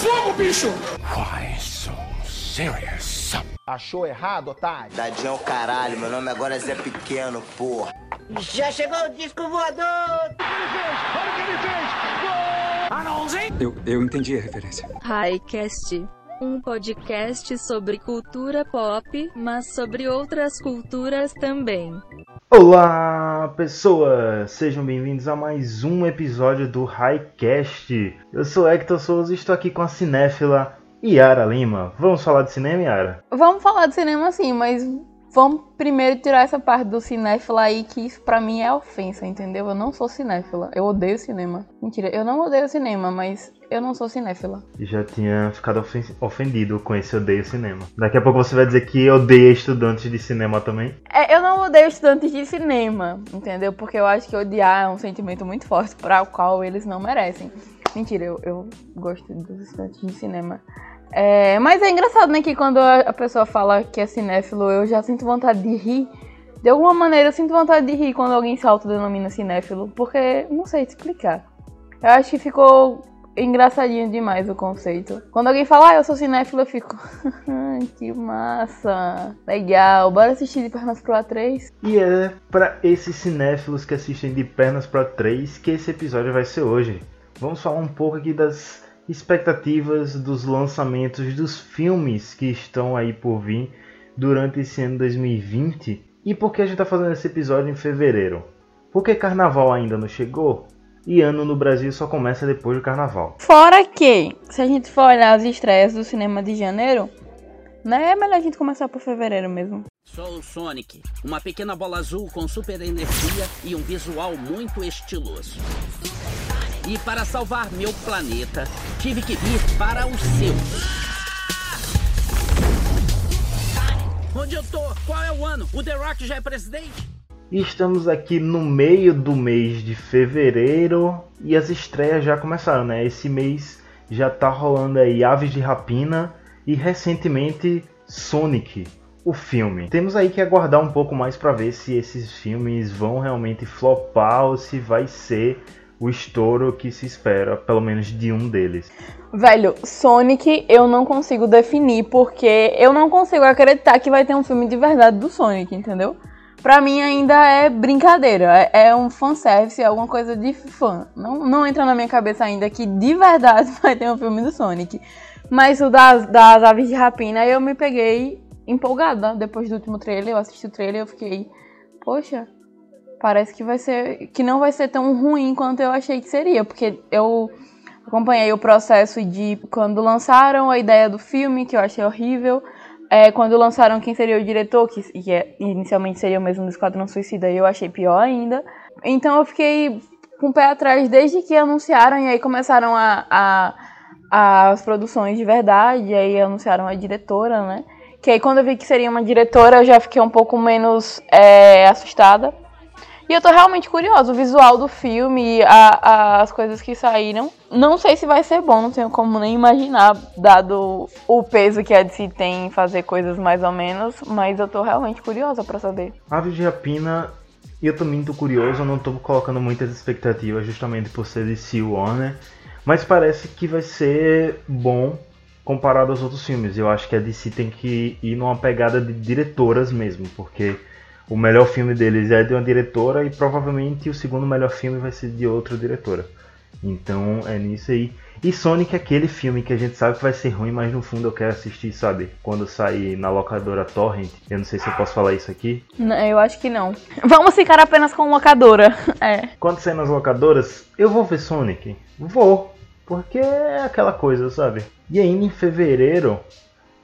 fogo, bicho! Why so serious? Achou errado, otário? Tadinho é o caralho, meu nome agora é Zé Pequeno, porra. Já chegou o disco voador! Eu, eu entendi a referência. Highcast, um podcast sobre cultura pop, mas sobre outras culturas também. Olá, pessoas! Sejam bem-vindos a mais um episódio do Highcast. Eu sou Hector Souza e estou aqui com a cinéfila Yara Lima. Vamos falar de cinema, Yara? Vamos falar de cinema sim, mas vamos primeiro tirar essa parte do cinéfila aí, que isso pra mim é ofensa, entendeu? Eu não sou cinéfila, eu odeio cinema. Mentira, eu não odeio cinema, mas eu não sou cinéfila. Já tinha ficado ofen- ofendido com esse odeio cinema. Daqui a pouco você vai dizer que odeia estudantes de cinema também. É, eu não odeio estudantes de cinema, entendeu? Porque eu acho que odiar é um sentimento muito forte para o qual eles não merecem. Mentira, eu, eu gosto dos estudantes de cinema. É, mas é engraçado, né, que quando a pessoa fala que é cinéfilo, eu já sinto vontade de rir. De alguma maneira, eu sinto vontade de rir quando alguém se autodenomina cinéfilo, porque não sei te explicar. Eu acho que ficou engraçadinho demais o conceito. Quando alguém fala, ah, eu sou cinéfilo, eu fico, que massa, legal, bora assistir de pernas pro A3. E é para esses cinéfilos que assistem de pernas para três que esse episódio vai ser hoje. Vamos falar um pouco aqui das expectativas dos lançamentos dos filmes que estão aí por vir durante esse ano 2020 e por que a gente está fazendo esse episódio em fevereiro. Porque carnaval ainda não chegou e ano no Brasil só começa depois do carnaval. Fora que, se a gente for olhar as estreias do cinema de janeiro, né, é melhor a gente começar por fevereiro mesmo. Sou o Sonic, uma pequena bola azul com super energia e um visual muito estiloso. E para salvar meu planeta, tive que vir para o seu. Onde eu tô? Qual é o ano? O The Rock já é presidente? Estamos aqui no meio do mês de fevereiro e as estreias já começaram, né? Esse mês já tá rolando aí Aves de Rapina e recentemente Sonic, o filme. Temos aí que aguardar um pouco mais para ver se esses filmes vão realmente flopar ou se vai ser o estouro que se espera, pelo menos de um deles. Velho, Sonic eu não consigo definir, porque eu não consigo acreditar que vai ter um filme de verdade do Sonic, entendeu? Pra mim ainda é brincadeira, é, é um fanservice, é alguma coisa de fã. Não, não entra na minha cabeça ainda que de verdade vai ter um filme do Sonic. Mas o das, das Aves de Rapina eu me peguei empolgada depois do último trailer. Eu assisti o trailer e eu fiquei, poxa, parece que vai ser. que não vai ser tão ruim quanto eu achei que seria. Porque eu acompanhei o processo de quando lançaram a ideia do filme, que eu achei horrível. É, quando lançaram quem seria o diretor, que, que é- inicialmente seria o mesmo do Esquadrão Suicida, e eu achei pior ainda. Então eu fiquei com o pé atrás desde que anunciaram, e aí começaram a, a- as produções de verdade, e aí anunciaram a diretora, né? Que aí quando eu vi que seria uma diretora, eu já fiquei um pouco menos é, assustada. E eu tô realmente curiosa, o visual do filme, a- a- as coisas que saíram. Não sei se vai ser bom, não tenho como nem imaginar, dado o peso que a DC tem em fazer coisas mais ou menos, mas eu tô realmente curiosa pra saber. Aves de Rapina, eu também tô curioso, eu não tô colocando muitas expectativas justamente por ser Sea Warner, mas parece que vai ser bom comparado aos outros filmes. Eu acho que a DC tem que ir numa pegada de diretoras mesmo, porque o melhor filme deles é de uma diretora e provavelmente o segundo melhor filme vai ser de outra diretora. Então é nisso aí. E Sonic é aquele filme que a gente sabe que vai ser ruim, mas no fundo eu quero assistir, sabe? Quando sair na locadora Torrent. Eu não sei se eu posso falar isso aqui. N- Eu acho que não. Vamos ficar apenas com locadora. É. Quando sair nas locadoras, eu vou ver Sonic. Vou. Porque é aquela coisa, sabe? E ainda em fevereiro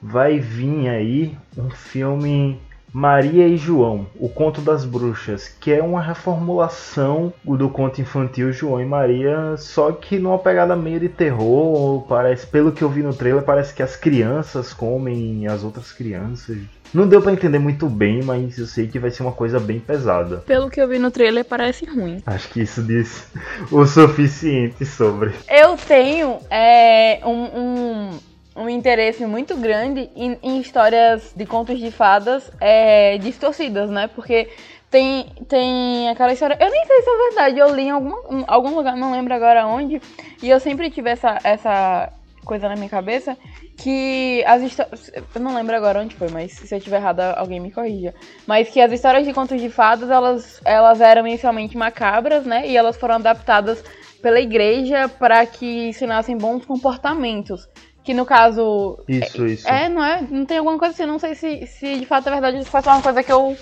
vai vir aí um filme Maria e João, o Conto das Bruxas, que é uma reformulação do conto infantil João e Maria, só que numa pegada meio de terror, parece, pelo que eu vi no trailer, parece que as crianças comem as outras crianças. Não deu pra entender muito bem, mas eu sei que vai ser uma coisa bem pesada. Pelo que eu vi no trailer, parece ruim. Acho que isso diz o suficiente sobre. Eu tenho é, um, um, um interesse muito grande em, em histórias de contos de fadas é, distorcidas, né? Porque tem, tem aquela história. Eu nem sei se é verdade, eu li em alguma, em algum lugar, não lembro agora onde, e eu sempre tive essa, essa coisa na minha cabeça que as histórias. Eu não lembro agora onde foi, mas se eu estiver errada, alguém me corrija. Mas que as histórias de contos de fadas, elas, elas eram inicialmente macabras, né? E elas foram adaptadas pela igreja para que ensinassem bons comportamentos. Que no caso. Isso, é, isso. É, não é? Não tem alguma coisa assim, não sei se, se de fato é verdade, isso foi só uma coisa que eu,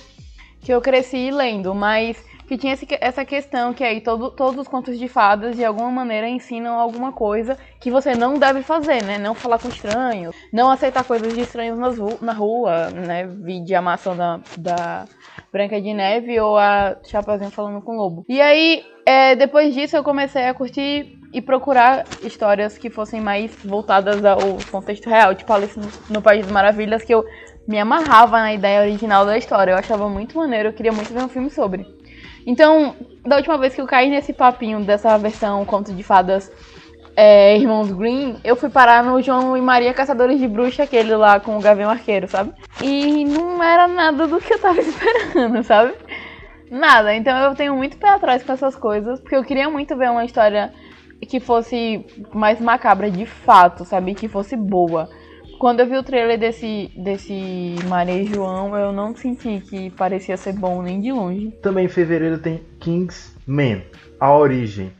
que eu cresci lendo, mas que tinha essa questão que aí todo, todos os contos de fadas de alguma maneira ensinam alguma coisa que você não deve fazer, né? Não falar com estranhos, não aceitar coisas de estranhos nas na rua, né? Vi a maçã da, da Branca de Neve ou a Chapeuzinho falando com o lobo. E aí, é, depois disso, eu comecei a curtir e procurar histórias que fossem mais voltadas ao contexto real, tipo Alice no, no País das Maravilhas, que eu me amarrava na ideia original da história. Eu achava muito maneiro, eu queria muito ver um filme sobre. Então, da última vez que eu caí nesse papinho dessa versão conto de fadas é, Irmãos Green, eu fui parar no João e Maria Caçadores de Bruxa, aquele lá com o Gavião Arqueiro, sabe? E não era nada do que eu tava esperando, sabe? Nada. Então eu tenho muito pé atrás com essas coisas, porque eu queria muito ver uma história que fosse mais macabra de fato, sabe? Que fosse boa. Quando eu vi o trailer desse, desse Maria e João, eu não senti que parecia ser bom nem de longe. Também em fevereiro tem Kingsman, A Origem,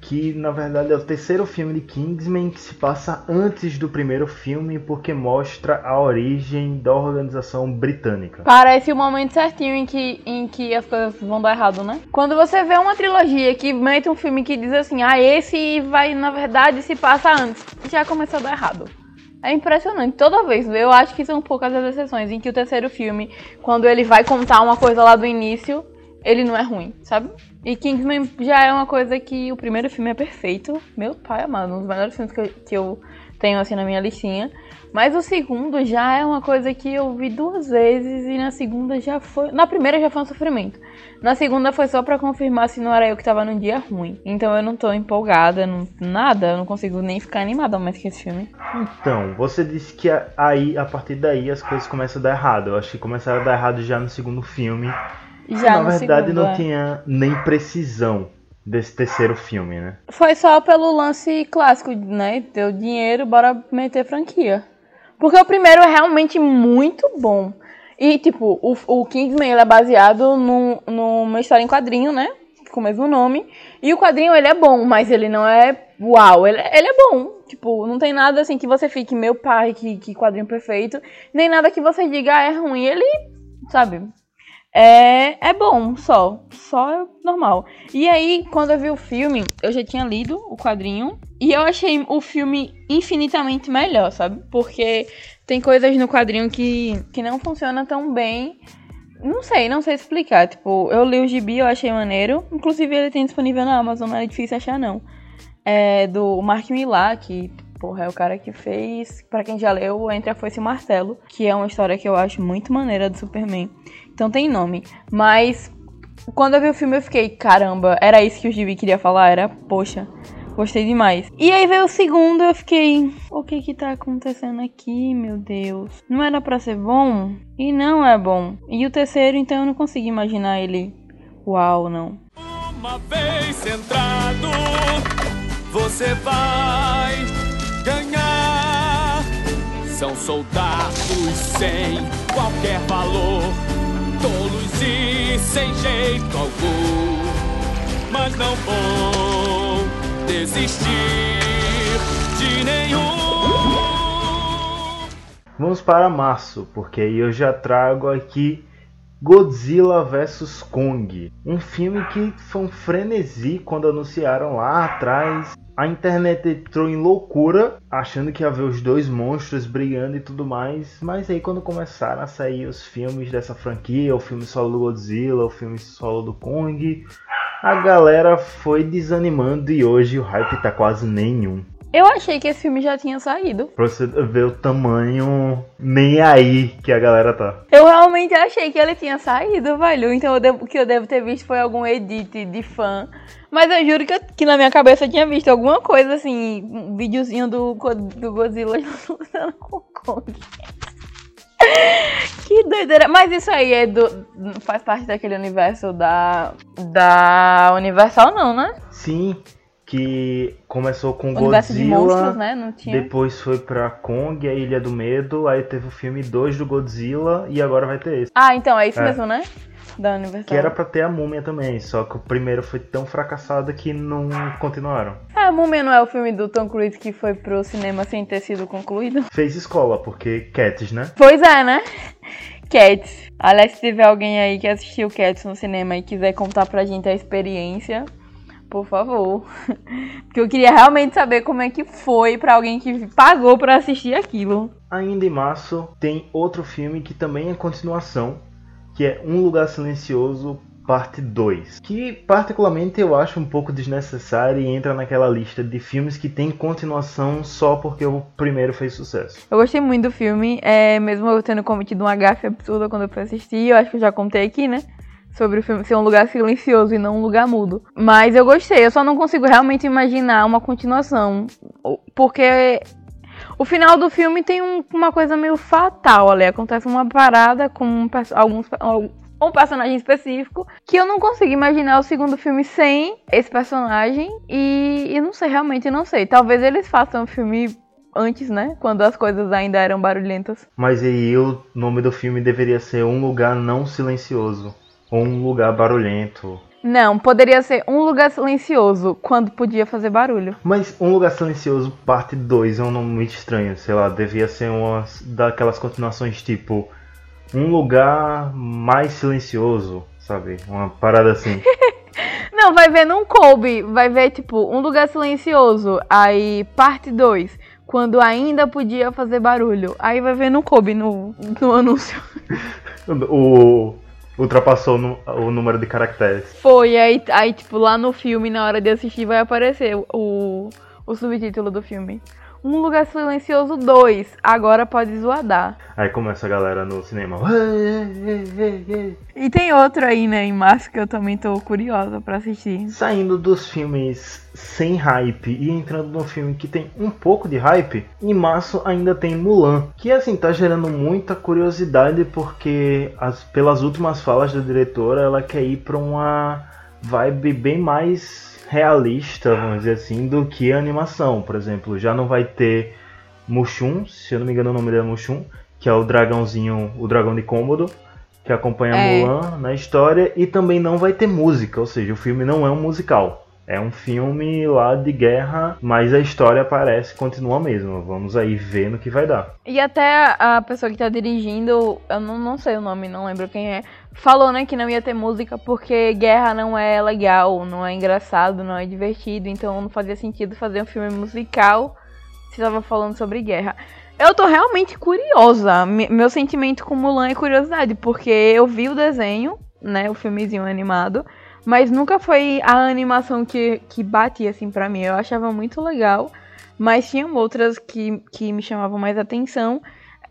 que na verdade é o terceiro filme de Kingsman que se passa antes do primeiro filme porque mostra a origem da organização britânica. Parece o momento certinho em que, em que as coisas vão dar errado, né? Quando você vê uma trilogia que mete um filme que diz assim, ah, esse vai, na verdade, se passa antes, já começou a dar errado. É impressionante, toda vez. Eu acho que são poucas as exceções em que o terceiro filme, quando ele vai contar uma coisa lá do início, ele não é ruim, sabe? E Kingsman já é uma coisa que o primeiro filme é perfeito. Meu pai amado, um dos melhores filmes que eu, que eu tenho assim na minha listinha. Mas o segundo já é uma coisa que eu vi duas vezes e na segunda já foi. Na primeira já foi um sofrimento. Na segunda foi só para confirmar se não era eu que tava num dia ruim. Então eu não tô empolgada, não, nada, eu não consigo nem ficar animada mais que esse filme. Então, você disse que aí, a partir daí, as coisas começam a dar errado. Eu acho que começaram a dar errado já no segundo filme. Já Na verdade, segundo, não é. tinha nem precisão desse terceiro filme, né? Foi só pelo lance clássico, né? Deu dinheiro, bora meter franquia. Porque o primeiro é realmente muito bom. E, tipo, o, o Kingsman ele é baseado num, numa história em quadrinho, né? Com o mesmo nome. E o quadrinho, ele é bom, mas ele não é uau. Ele, ele é bom. Tipo, não tem nada assim que você fique, meu pai, que, que quadrinho perfeito. Nem nada que você diga, ah, é ruim. Ele, sabe, é, é bom, só. Só é normal. E aí, quando eu vi o filme, eu já tinha lido o quadrinho. E eu achei o filme infinitamente melhor, sabe? Porque tem coisas no quadrinho que, que não funcionam tão bem. Não sei, não sei explicar. Tipo, eu li o gibi, eu achei maneiro. Inclusive, ele tem disponível na Amazon, não é difícil achar, não. É do Mark Millar, que, porra, é o cara que fez, pra quem já leu, Entre a Foice e o Martelo, que é uma história que eu acho muito maneira do Superman. Então tem nome. Mas quando eu vi o filme eu fiquei, caramba, era isso que o Gibi queria falar? Era, poxa, gostei demais. E aí veio o segundo eu fiquei, o que que tá acontecendo aqui, meu Deus? Não era pra ser bom? E não é bom. E o terceiro, então eu não consigo imaginar ele, uau, não. Uma vez centrado, você vai ganhar. São soldados sem qualquer valor, tolos e sem jeito algum, mas não vão desistir de nenhum. Vamos para março, porque aí eu já trago aqui Godzilla vs Kong. Um filme que foi um frenesi quando anunciaram lá atrás. A internet entrou em loucura, achando que ia ver os dois monstros brigando e tudo mais. Mas aí quando começaram a sair os filmes dessa franquia, o filme solo do Godzilla, o filme solo do Kong, a galera foi desanimando e hoje o hype tá quase nenhum. Eu achei que esse filme já tinha saído. Pra você ver o tamanho nem aí que a galera tá. Eu realmente achei que ele tinha saído, velho. Então eu devo- o que eu devo ter visto foi algum edit de fã. Mas eu juro que, eu- que na minha cabeça eu tinha visto alguma coisa assim, um videozinho do, do Godzilla lutando com o Kong. Que doideira. Mas isso aí é do. faz parte daquele universo da. Da Universal, não, né? Sim, que começou com Universo de Godzilla, monstros, né? Não tinha. depois foi pra Kong, a Ilha do Medo, aí teve o filme 2 do Godzilla e agora vai ter esse. Ah, então é isso É. mesmo, né? Da Universal. Que era pra ter a múmia também, só que o primeiro foi tão fracassado que não continuaram. É, a Múmia não é o filme do Tom Cruise que foi pro cinema sem ter sido concluído? Fez escola, porque Cats, né? Pois é, né? Cats. Aliás, se tiver alguém aí que assistiu Cats no cinema e quiser contar pra gente a experiência, por favor. Porque eu queria realmente saber como é que foi pra alguém que pagou pra assistir aquilo. Ainda em março tem outro filme que também é continuação, que é Um Lugar Silencioso, parte 2. Que particularmente eu acho um pouco desnecessário e entra naquela lista de filmes que tem continuação só porque o primeiro fez sucesso. Eu gostei muito do filme, é, mesmo eu tendo cometido uma gafe absurda quando eu fui assistir, eu acho que eu já contei aqui, né? Sobre o filme ser um lugar silencioso e não um lugar mudo. Mas eu gostei, eu só não consigo realmente imaginar uma continuação. Porque o final do filme tem um- uma coisa meio fatal ali. Acontece uma parada com um, alguns, um personagem específico que eu não consigo imaginar o segundo filme sem esse personagem. E, e não sei, realmente não sei. Talvez eles façam o filme antes, né? Quando as coisas ainda eram barulhentas. Mas aí o nome do filme deveria ser Um Lugar Não Silencioso. Ou Um Lugar Barulhento. Não, poderia ser um lugar silencioso quando podia fazer barulho. Mas Um Lugar Silencioso, parte 2 é um nome muito estranho. Sei lá, devia ser uma daquelas continuações tipo Um Lugar Mais Silencioso, sabe? Uma parada assim. Não, vai ver não coube. Vai ver, tipo, um lugar silencioso. Aí, parte 2. Quando ainda podia fazer barulho. Aí vai ver não coube no, no anúncio. o ultrapassou no- o número de caracteres. Foi, aí, aí, tipo, lá no filme, na hora de assistir, vai aparecer o, o subtítulo do filme. Um lugar silencioso 2. Agora pode zoadar. Aí começa a galera no cinema. E tem outro aí, né, em março, que eu também tô curiosa pra assistir. Saindo dos filmes sem hype e entrando num filme que tem um pouco de hype, em março ainda tem Mulan, que assim tá gerando muita curiosidade porque as, pelas últimas falas da diretora ela quer ir pra uma vibe bem mais realista, vamos dizer assim, do que a animação. Por exemplo, já não vai ter Mushum, se eu não me engano o nome dele é Mushum, que é o dragãozinho, o dragão de cômodo, que acompanha É. Mulan na história, e também não vai ter música, ou seja, o filme não é um musical. É um filme lá de guerra, mas a história parece continua a mesma. Vamos aí ver no que vai dar. E até a pessoa que tá dirigindo, eu não, não sei o nome, não lembro quem é, falou, né, que não ia ter música porque guerra não é legal, não é engraçado, não é divertido, então não fazia sentido fazer um filme musical se tava falando sobre guerra. Eu tô realmente curiosa. Me- Meu sentimento com Mulan é curiosidade, porque eu vi o desenho, né, o filmezinho animado, mas nunca foi a animação que, que batia assim pra mim. Eu achava muito legal, mas tinham outras que, que me chamavam mais atenção.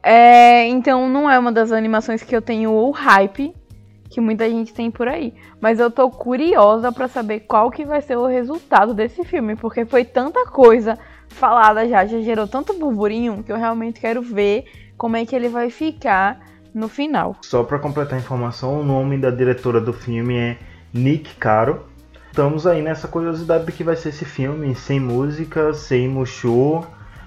É, então não é uma das animações que eu tenho o hype que muita gente tem por aí. Mas eu tô curiosa pra saber qual que vai ser o resultado desse filme, porque foi tanta coisa falada já, já gerou tanto burburinho que eu realmente quero ver como é que ele vai ficar no final. Só para completar a informação, o nome da diretora do filme é Nick Caro. Estamos aí nessa curiosidade do que vai ser esse filme, sem música, sem Mushu,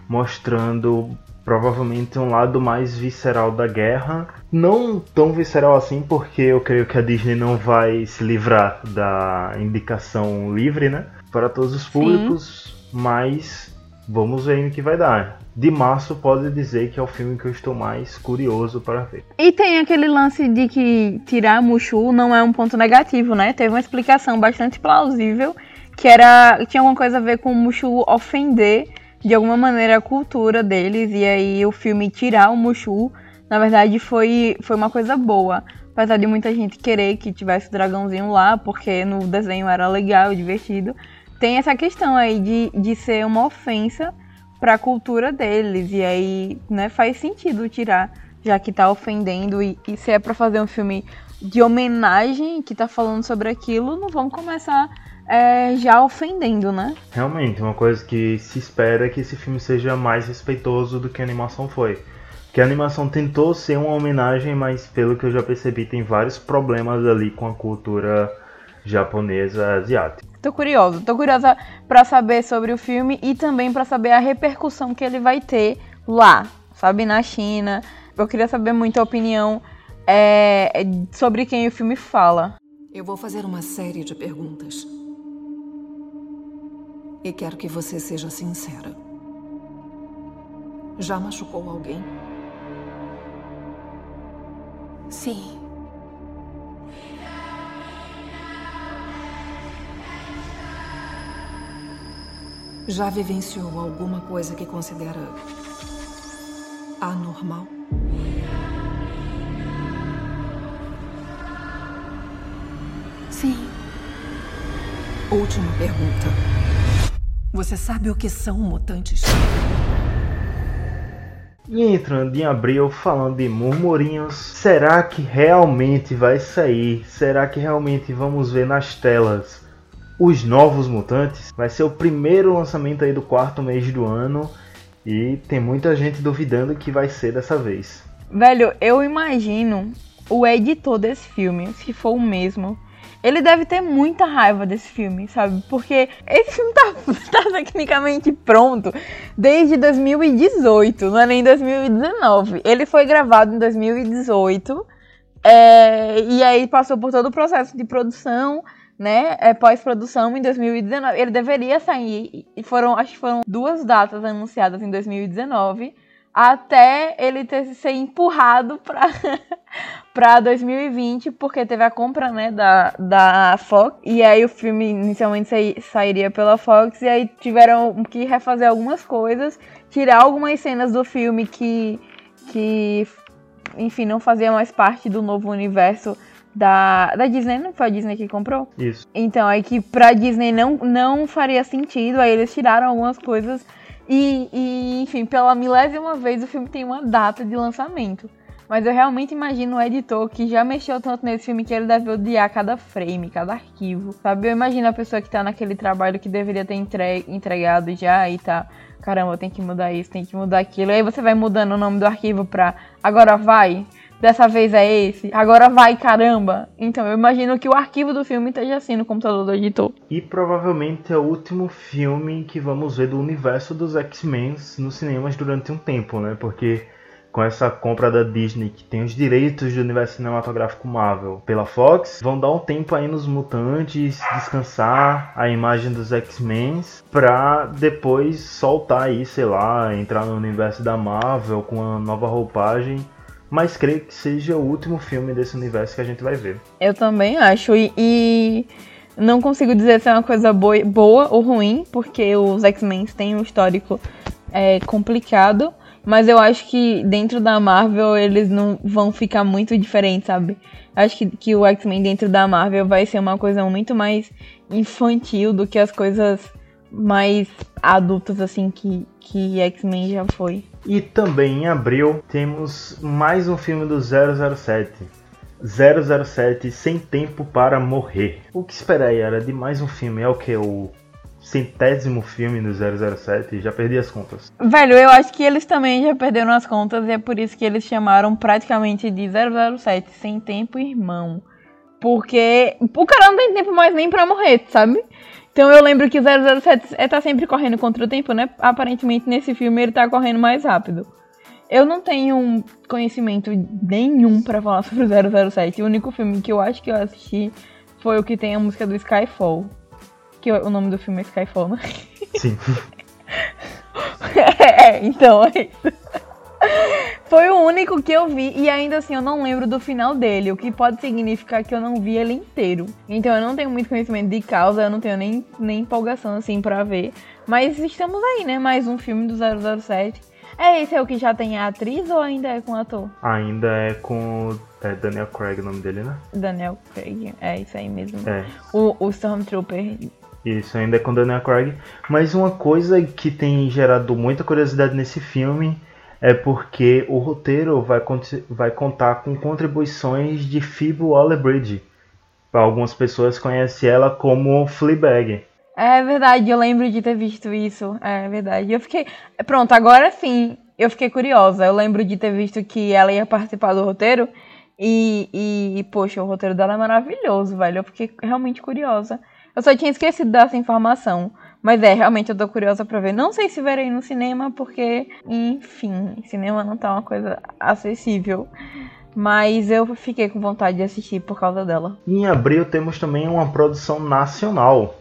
mostrando provavelmente um lado mais visceral da guerra. Não tão visceral assim, porque eu creio que a Disney não vai se livrar da indicação livre, né? Para todos os públicos, mas vamos ver no que vai dar. De março pode dizer que é o filme que eu estou mais curioso para ver. E tem aquele lance de que tirar Mushu não é um ponto negativo, né? Teve uma explicação bastante plausível que era tinha alguma coisa a ver com o Mushu ofender de alguma maneira a cultura deles e aí o filme tirar o Mushu, na verdade foi foi uma coisa boa. Apesar de muita gente querer que tivesse o dragãozinho lá, porque no desenho era legal e divertido, tem essa questão aí de, de ser uma ofensa para a cultura deles. E aí, né, faz sentido tirar, já que tá ofendendo. E, e se é para fazer um filme de homenagem que tá falando sobre aquilo, não vamos começar é, já ofendendo, né? Realmente, uma coisa que se espera é que esse filme seja mais respeitoso do que a animação foi. Que a animação tentou ser uma homenagem, mas pelo que eu já percebi, tem vários problemas ali com a cultura japonesa asiática. Tô curiosa, tô curiosa para saber sobre o filme e também para saber a repercussão que ele vai ter lá, sabe, na China. Eu queria saber muito a opinião é, sobre quem o filme fala. Eu vou fazer uma série de perguntas. E quero que você seja sincera. Já machucou alguém? Sim. Já vivenciou alguma coisa que considera anormal? Sim. Última pergunta. Você sabe o que são mutantes? E entrando em abril, falando de murmurinhos, será que realmente vai sair? Será que realmente vamos ver nas telas os novos mutantes? Vai ser o primeiro lançamento aí do quarto mês do ano e tem muita gente duvidando que vai ser dessa vez. Velho, eu imagino o editor desse filme, se for o mesmo, ele deve ter muita raiva desse filme, sabe? Porque esse filme tá, tá tecnicamente pronto desde 2018, não é nem 2019. Ele foi gravado em 2018 é, e aí passou por todo o processo de produção, né? É, Pós-produção em 2019. Ele deveria sair, e foram, acho que foram duas datas anunciadas em 2019 até ele ter ser empurrado para para 2020, porque teve a compra, né, da, da Fox, e aí o filme inicialmente sairia pela Fox, e aí tiveram que refazer algumas coisas, tirar algumas cenas do filme que, que enfim, não fazia mais parte do novo universo da, da Disney, não foi a Disney que comprou? Isso. Então, aí que pra Disney não, não faria sentido, aí eles tiraram algumas coisas e, e, enfim, pela milésima vez o filme tem uma data de lançamento. Mas eu realmente imagino o editor que já mexeu tanto nesse filme que ele deve odiar cada frame, cada arquivo, sabe? Eu imagino a pessoa que tá naquele trabalho que deveria ter entregado já e tá, caramba, tem que mudar isso, tem que mudar aquilo. E aí você vai mudando o nome do arquivo pra agora vai, dessa vez é esse, agora vai, caramba. Então eu imagino que o arquivo do filme esteja assim no computador do editor. E provavelmente é o último filme que vamos ver do universo dos X-Men nos cinemas durante um tempo, né? Porque com essa compra da Disney, que tem os direitos do universo cinematográfico Marvel pela Fox, vão dar um tempo aí nos mutantes, descansar a imagem dos X-Men, pra depois soltar aí, sei lá, entrar no universo da Marvel com uma nova roupagem mas creio que seja o último filme desse universo que a gente vai ver. Eu também acho, e, e não consigo dizer se é uma coisa boa, boa ou ruim, porque os X-Men têm um histórico é, complicado, mas eu acho que dentro da Marvel eles não vão ficar muito diferentes, sabe? Acho que, que o X-Men dentro da Marvel vai ser uma coisa muito mais infantil do que as coisas mais adultas, assim, que, que X-Men já foi. E também em abril temos mais um filme do 007. 007 Sem Tempo para Morrer. O que esperar, era de mais um filme? É o que? O centésimo filme do 007? Já perdi as contas. Velho, eu acho que eles também já perderam as contas e é por isso que eles chamaram praticamente de 007 Sem Tempo Irmão. Porque o cara não tem tempo mais nem pra morrer, sabe? Então eu lembro que o 007 é, tá sempre correndo contra o tempo, né? Aparentemente nesse filme ele tá correndo mais rápido. Eu não tenho conhecimento nenhum para falar sobre o 007. O único filme que eu acho que eu assisti foi o que tem a música do Skyfall. Que o nome do filme é Skyfall, né? Sim. é, então é isso. Único que eu vi e ainda assim eu não lembro do final dele, o que pode significar que eu não vi ele inteiro. Então eu não tenho muito conhecimento de causa, eu não tenho nem, nem empolgação assim para ver. Mas estamos aí, né? Mais um filme do 007. É esse é o que já tem a atriz ou ainda é com o ator? Ainda é com é Daniel Craig o nome dele, né? Daniel Craig, é isso aí mesmo. É. O, o Stormtrooper. Isso, ainda é com Daniel Craig. Mas uma coisa que tem gerado muita curiosidade nesse filme é porque o roteiro vai, vai contar com contribuições de Phoebe Waller-Bridge. Algumas pessoas conhecem ela como Fleabag. É verdade, eu lembro de ter visto isso. É verdade. Eu fiquei. Pronto, agora sim, eu fiquei curiosa. Eu lembro de ter visto que ela ia participar do roteiro. E, e, poxa, o roteiro dela é maravilhoso, velho. Eu fiquei realmente curiosa. Eu só tinha esquecido dessa informação. Mas é, realmente eu tô curiosa pra ver. Não sei se verei no cinema, porque, enfim, cinema não tá uma coisa acessível. Mas eu fiquei com vontade de assistir por causa dela. Em abril temos também uma produção nacional.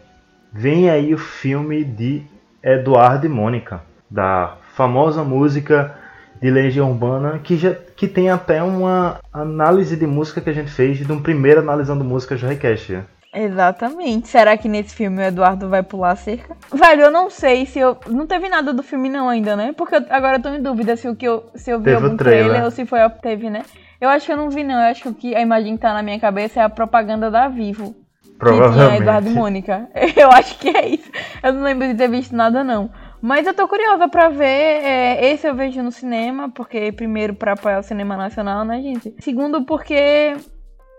Vem aí o filme de Eduardo e Mônica, da famosa música de Legião Urbana, que, já, que tem até uma análise de música que a gente fez de um primeiro analisando música já request. Exatamente. Será que nesse filme o Eduardo vai pular a cerca? Velho, eu não sei se eu. Não teve nada do filme, não, ainda, né? Porque eu... agora eu tô em dúvida se o que eu, se eu vi teve algum trailer. trailer ou se foi a. Teve, né? Eu acho que eu não vi, não. Eu acho que o que a imagem que tá na minha cabeça é a propaganda da Vivo. Que tinha Eduardo e Mônica. Eu acho que é isso. Eu não lembro de ter visto nada, não. Mas eu tô curiosa pra ver. É, esse eu vejo no cinema, porque, primeiro, pra apoiar o cinema nacional, né, gente? Segundo, porque.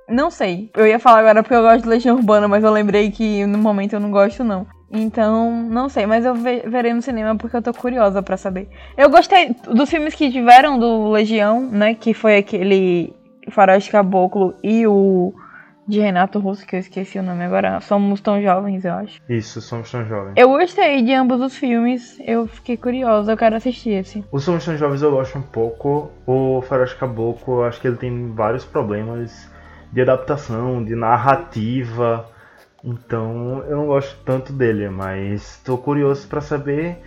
Não sei. Eu ia falar agora porque eu gosto de Legião Urbana, mas eu lembrei que no momento eu não gosto, não. Então, não sei, mas eu verei no cinema porque eu tô curiosa para saber. Eu gostei dos filmes que tiveram do Legião, né? Que foi aquele Faroeste Caboclo e o de Renato Russo, que eu esqueci o nome agora. Somos tão jovens, eu acho. Isso, Somos tão jovens. Eu gostei de ambos os filmes, eu fiquei curiosa, eu quero assistir esse. O Somos tão jovens eu gosto um pouco. O Faroeste Caboclo, eu acho que ele tem vários problemas de adaptação, de narrativa. Então eu não gosto tanto dele, mas estou curioso para saber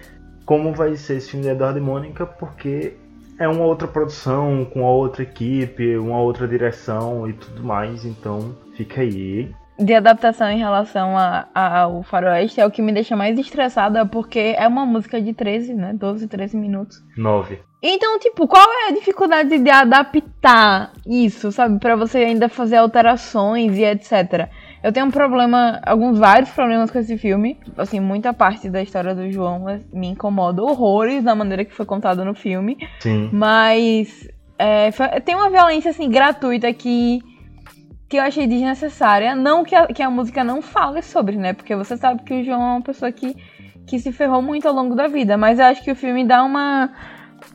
como vai ser esse filme de Eduardo e Mônica, porque é uma outra produção, com uma outra equipe, uma outra direção e tudo mais, então fica aí. De adaptação em relação ao Faroeste é o que me deixa mais estressada, porque é uma música de 13, né? 12, 13 minutos. 9. Então, tipo, qual é a dificuldade de adaptar isso, sabe? para você ainda fazer alterações e etc. Eu tenho um problema, alguns vários problemas com esse filme. Assim, muita parte da história do João me incomoda horrores da maneira que foi contada no filme. Sim. Mas é, tem uma violência assim gratuita que que eu achei desnecessária. Não que a, que a música não fale sobre, né? Porque você sabe que o João é uma pessoa que, que se ferrou muito ao longo da vida. Mas eu acho que o filme dá uma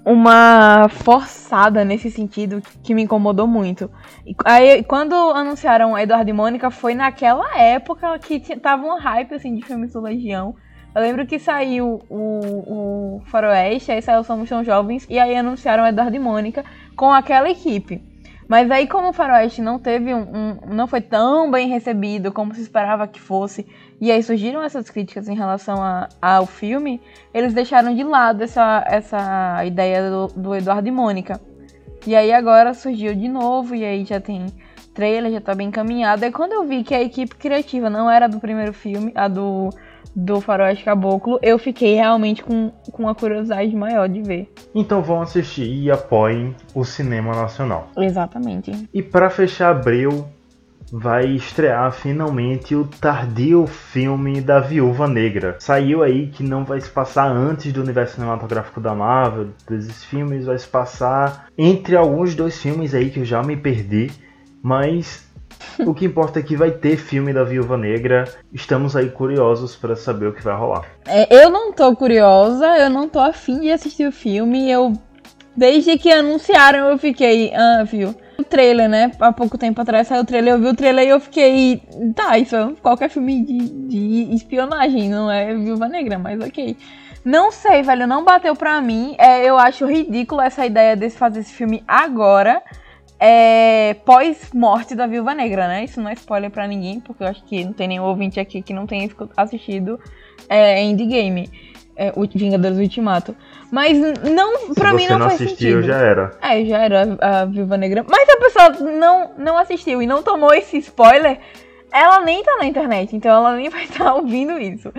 uma forçada nesse sentido que me incomodou muito. E aí, quando anunciaram Eduardo e Mônica, foi naquela época que tava um hype assim, de filmes do Legião. Eu lembro que saiu o, o Faroeste, aí saiu Somos Tão Jovens, e aí anunciaram Eduardo e Mônica com aquela equipe. Mas aí, como o Faroeste não teve um, um, não foi tão bem recebido como se esperava que fosse, e aí surgiram essas críticas em relação a, ao filme, eles deixaram de lado essa, essa ideia do, do Eduardo e Mônica. E aí agora surgiu de novo, e aí já tem trailer, já tá bem encaminhado. E quando eu vi que a equipe criativa não era do primeiro filme, a do do Faroeste Caboclo, eu fiquei realmente com, com uma curiosidade maior de ver. Então vão assistir e apoiem o cinema nacional. Exatamente. E para fechar abril, vai estrear finalmente o tardio filme da Viúva Negra. Saiu aí que não vai se passar antes do universo cinematográfico da Marvel, desses filmes, vai se passar entre alguns dois filmes aí que eu já me perdi, mas o que importa é que vai ter filme da Viúva Negra. Estamos aí curiosos para saber o que vai rolar. É, eu não tô curiosa, eu não tô afim de assistir o filme. Eu desde que anunciaram eu fiquei, ah, viu? O trailer, né? Há pouco tempo atrás saiu o trailer, eu vi o trailer e eu fiquei, tá, isso é qualquer filme de, de espionagem, não é Viúva Negra, mas ok. Não sei, velho, não bateu pra mim. É, eu acho ridículo essa ideia de fazer esse filme agora é, pós-morte da Viúva Negra, né? Isso não é spoiler para ninguém, porque eu acho que não tem nenhum ouvinte aqui que não tenha assistido é, Endgame, é, Vingadores Ultimato. Mas não, pra Se mim não, não faz assistiu, já era. É, já era a, a Viúva Negra. Mas se a pessoa não, não assistiu e não tomou esse spoiler, ela nem tá na internet, então ela nem vai estar tá ouvindo isso.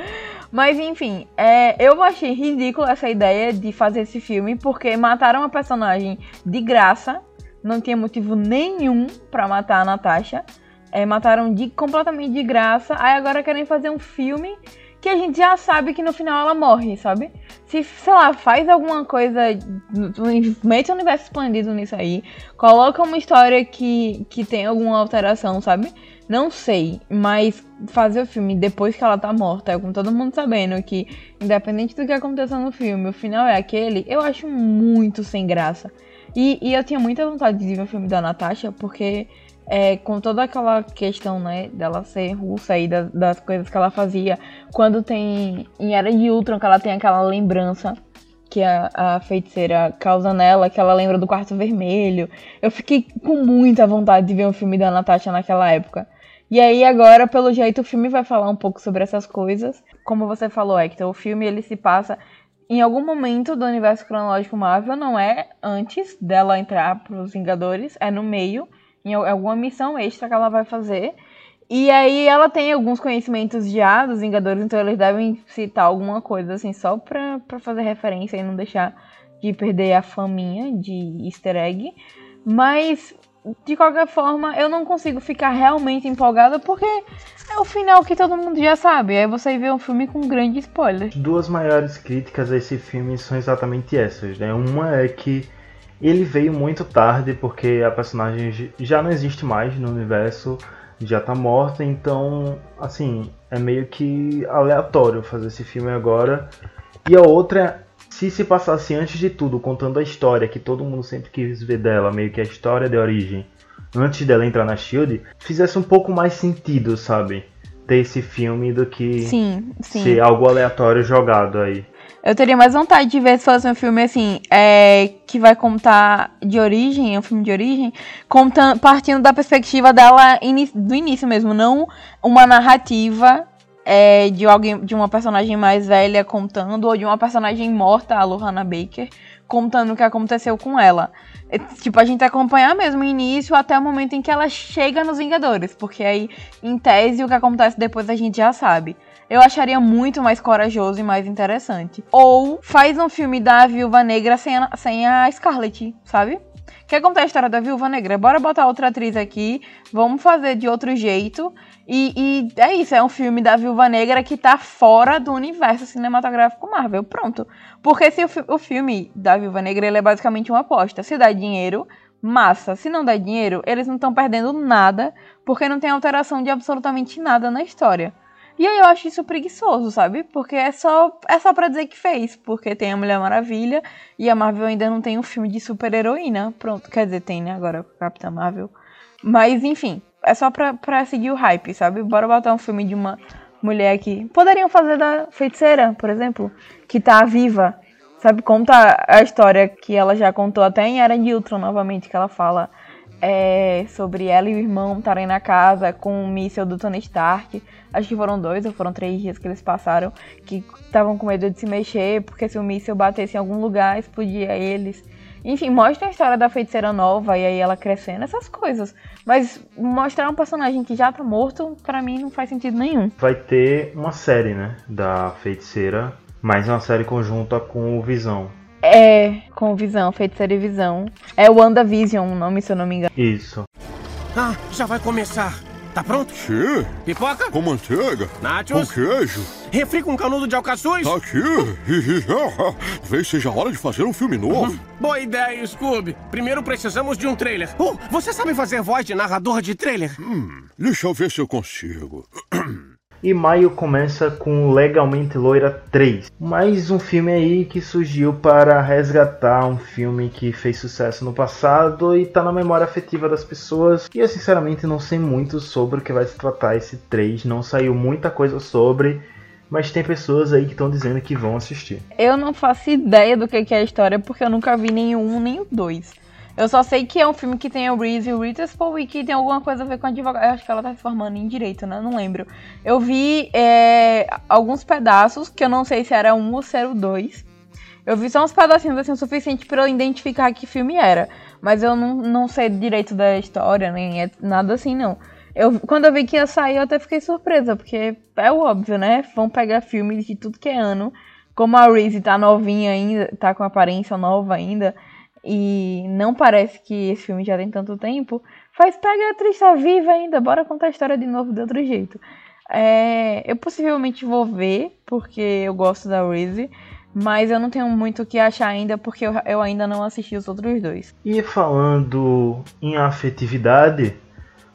Mas enfim, é, eu achei ridículo essa ideia de fazer esse filme, porque mataram uma personagem de graça não tinha motivo nenhum para matar a Natasha. É, mataram de, completamente de graça. Aí agora querem fazer um filme que a gente já sabe que no final ela morre, sabe? Se, sei lá, faz alguma coisa, mete o universo expandido nisso aí, coloca uma história que, que tem alguma alteração, sabe? Não sei, mas fazer o filme depois que ela tá morta, com todo mundo sabendo que, independente do que aconteça no filme, o final é aquele, eu acho muito sem graça. E, e eu tinha muita vontade de ver o filme da Natasha, porque é, com toda aquela questão, né, dela ser russa e das, das coisas que ela fazia, quando tem em Era de Ultron, que ela tem aquela lembrança que a, a feiticeira causa nela, que ela lembra do quarto vermelho. Eu fiquei com muita vontade de ver um filme da Natasha naquela época. E aí agora, pelo jeito, o filme vai falar um pouco sobre essas coisas. Como você falou, Hector, o filme ele se passa em algum momento do universo cronológico Marvel, não é antes dela entrar para os Vingadores, é no meio, em alguma missão extra que ela vai fazer. E aí ela tem alguns conhecimentos já dos Vingadores, então eles devem citar alguma coisa assim, só pra fazer referência e não deixar de perder a faminha de easter egg. Mas, de qualquer forma, eu não consigo ficar realmente empolgada porque é o final que todo mundo já sabe. Aí você vê um filme com grande spoiler. Duas maiores críticas a esse filme são exatamente essas, né? Uma é que ele veio muito tarde porque a personagem já não existe mais no universo já tá morta, então, assim, é meio que aleatório fazer esse filme agora. E a outra, se se passasse antes de tudo, contando a história que todo mundo sempre quis ver dela, meio que a história de origem, antes dela entrar na Shield, fizesse um pouco mais sentido, sabe? Ter esse filme do que sim, sim. ser algo aleatório jogado aí. Eu teria mais vontade de ver se fosse um filme assim, é, que vai contar de origem, um filme de origem, contando, partindo da perspectiva dela do início mesmo, não uma narrativa é, de alguém, de uma personagem mais velha contando, ou de uma personagem morta, a Lohana Baker, contando o que aconteceu com ela. É, tipo, a gente acompanhar mesmo o início até o momento em que ela chega nos Vingadores, porque aí, em tese, o que acontece depois a gente já sabe eu acharia muito mais corajoso e mais interessante. Ou faz um filme da Viúva Negra sem a, sem a Scarlett, sabe? Quer contar a história da Viúva Negra? Bora botar outra atriz aqui, vamos fazer de outro jeito. E, e, é isso, é um filme da Viúva Negra que tá fora do universo cinematográfico Marvel. Pronto. Porque se o, o filme da Viúva Negra ele é basicamente uma aposta. Se dá dinheiro, massa. Se não dá dinheiro, eles não estão perdendo nada, porque não tem alteração de absolutamente nada na história. E aí eu acho isso preguiçoso, sabe? Porque é só, é só pra dizer que fez. Porque tem a Mulher Maravilha e a Marvel ainda não tem um filme de super-heroína. Pronto, quer dizer, tem, né? Agora Capitã Marvel. Mas, enfim, é só pra, pra seguir o hype, sabe? Bora botar um filme de uma mulher que. Poderiam fazer da feiticeira, por exemplo, que tá viva. Sabe? Conta a história que ela já contou até em Era de Ultron novamente, que ela fala é, sobre ela e o irmão estarem na casa com o míssil do Tony Stark. Acho que foram dois ou foram três dias que eles passaram, que estavam com medo de se mexer, porque se o míssil batesse em algum lugar, explodia eles. Enfim, mostra a história da feiticeira nova e aí ela crescendo, essas coisas. Mas mostrar um personagem que já tá morto, para mim não faz sentido nenhum. Vai ter uma série, né, da feiticeira, mais uma série conjunta com o Visão. É, com Visão, Feiticeira e Visão. É o WandaVision o nome, se eu não me engano. Isso. Ah, já vai começar. Tá pronto? Sim. Pipoca? Com manteiga. Nachos? Com queijo. Refri com canudo de alcaçuz? Tá aqui. Talvez seja a hora de fazer um filme novo. Uhum. Boa ideia, Scooby. Primeiro precisamos de um trailer. Oh, você sabe fazer voz de narrador de trailer? Hum, deixa eu ver se eu consigo. E maio começa com Legalmente Loira 3. Mais um filme aí que surgiu para resgatar um filme que fez sucesso no passado e está na memória afetiva das pessoas. E eu sinceramente não sei muito sobre o que vai se tratar esse 3, não saiu muita coisa sobre. Mas tem pessoas aí que estão dizendo que vão assistir. Eu não faço ideia do que é a história porque eu nunca vi nenhum nem o dois. Eu só sei que é um filme que tem o Reese Witherspoon e que tem alguma coisa a ver com advogado. Eu acho que ela tá se formando em direito, né? Não lembro. Eu vi é, alguns pedaços, que eu não sei se era um ou se era o dois. Eu vi só uns pedacinhos assim o suficiente para eu identificar que filme era. Mas eu não, não sei direito da história, nem é nada assim, não. Eu, quando eu vi que ia sair, eu até fiquei surpresa, porque é óbvio, né? Vão pegar filmes de tudo que é ano. Como a Reese tá novinha ainda, tá com aparência nova ainda e não parece que esse filme já tem tanto tempo, faz pega a atriz tá viva ainda, bora contar a história de novo de outro jeito. É, eu possivelmente vou ver, porque eu gosto da Reese, mas eu não tenho muito o que achar ainda, porque eu, eu ainda não assisti os outros dois. E falando em afetividade,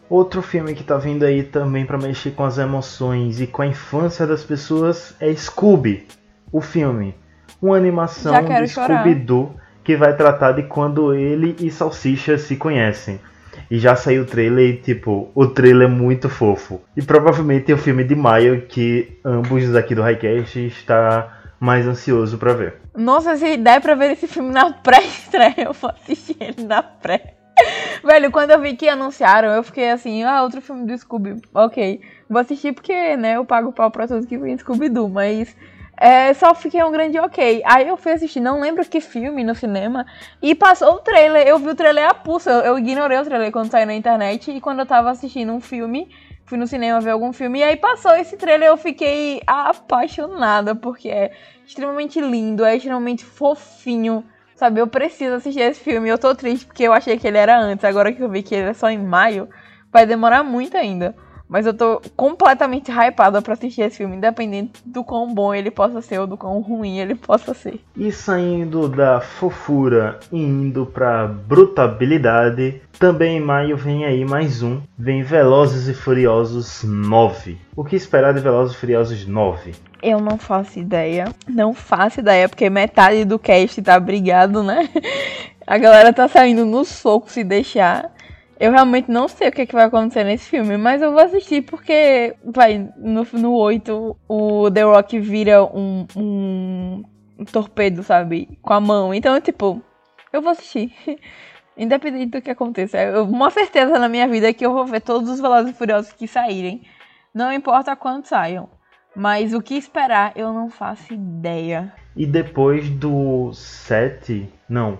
outro filme que tá vindo aí também para mexer com as emoções e com a infância das pessoas é Scooby, o filme. Uma animação do Scooby-Doo que vai tratar de quando ele e Salsicha se conhecem. E já saiu o trailer e, tipo, o trailer é muito fofo. E provavelmente é o filme de maio que ambos aqui do Highcast está mais ansioso para ver. Nossa, se der pra ver esse filme na pré-estreia, eu vou assistir ele na pré. Velho, quando eu vi que anunciaram, eu fiquei assim, ah, outro filme do Scooby, ok. Vou assistir porque, né, eu pago pau pra tudo que vem Scooby-Doo, mas é, só fiquei um grande ok. Aí eu fui assistir, não lembro que filme no cinema, e passou o trailer. Eu vi o trailer a pulsa. Eu, eu ignorei o trailer quando saiu na internet, e quando eu tava assistindo um filme, fui no cinema ver algum filme, e aí passou esse trailer, eu fiquei apaixonada, porque é extremamente lindo, é extremamente fofinho. Sabe, eu preciso assistir esse filme. Eu tô triste porque eu achei que ele era antes. Agora que eu vi que ele é só em maio, vai demorar muito ainda. Mas eu tô completamente hypada pra assistir esse filme, independente do quão bom ele possa ser ou do quão ruim ele possa ser. E saindo da fofura e indo pra brutabilidade, também em maio vem aí mais um. Vem Velozes e Furiosos 9. O que esperar de Velozes e Furiosos 9? Eu não faço ideia. Não faço ideia, porque metade do cast tá brigado, né? A galera tá saindo no soco se deixar. Eu realmente não sei o que, é que vai acontecer nesse filme, mas eu vou assistir porque, vai, no, no 8, o The Rock vira um, um, torpedo, sabe? Com a mão. Então, tipo, eu vou assistir. Independente do que aconteça. Eu, uma certeza na minha vida é que eu vou ver todos os Velozes e Furiosos que saírem. Não importa quando saiam. Mas o que esperar, eu não faço ideia. E depois do 7, não,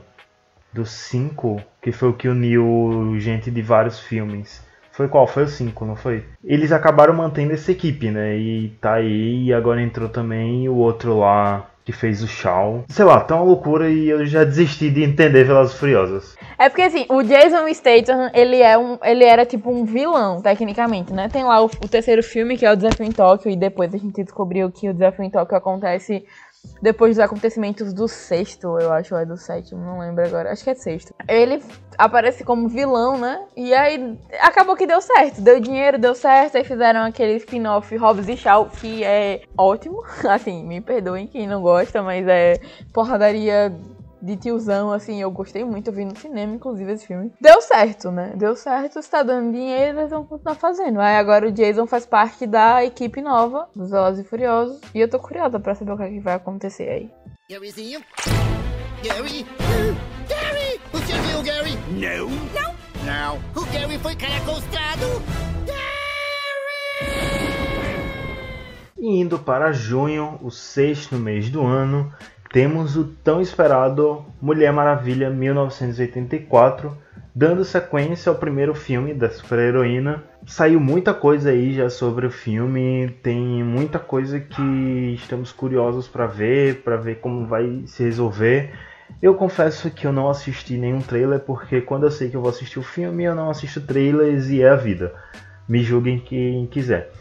do 5, que foi o que uniu gente de vários filmes. Foi qual? Foi o 5, não foi? Eles acabaram mantendo essa equipe, né? E tá aí, e agora entrou também o outro lá que fez o Shaw. Sei lá, tá uma loucura e eu já desisti de entender Velozes Furiosos. É porque assim, o Jason Statham, ele, é um, ele era tipo um vilão, tecnicamente, né? Tem lá o, o terceiro filme, que é o Desafio em Tóquio, e depois a gente descobriu que o Desafio em Tóquio acontece depois dos acontecimentos do sexto, eu acho, ou é do sétimo, não lembro agora. Acho que é sexto. Ele aparece como vilão, né? E aí acabou que deu certo. Deu dinheiro, deu certo. Aí fizeram aquele spin-off Hobbs e Shaw, que é ótimo. Assim, me perdoem quem não gosta, mas é porradaria de tiozão, assim, eu gostei muito, eu vi no cinema, inclusive, esse filme. Deu certo, né? Deu certo, está dando dinheiro, eles vão continuar fazendo. Aí agora o Jason faz parte da equipe nova dos Velozes e Furiosos, e eu tô curiosa pra saber o que, é que vai acontecer aí. Garyzinho? Gary? Gary! Você viu o Gary? Não. Não? Não. O Gary foi caracolstrado? Gary! E indo para junho, o sexto mês do ano, temos o tão esperado Mulher Maravilha 1984, dando sequência ao primeiro filme da super-heroína. Saiu muita coisa aí já sobre o filme, tem muita coisa que estamos curiosos para ver, para ver como vai se resolver. Eu confesso que eu não assisti nenhum trailer porque quando eu sei que eu vou assistir o filme, eu não assisto trailers e é a vida. Me julguem quem quiser.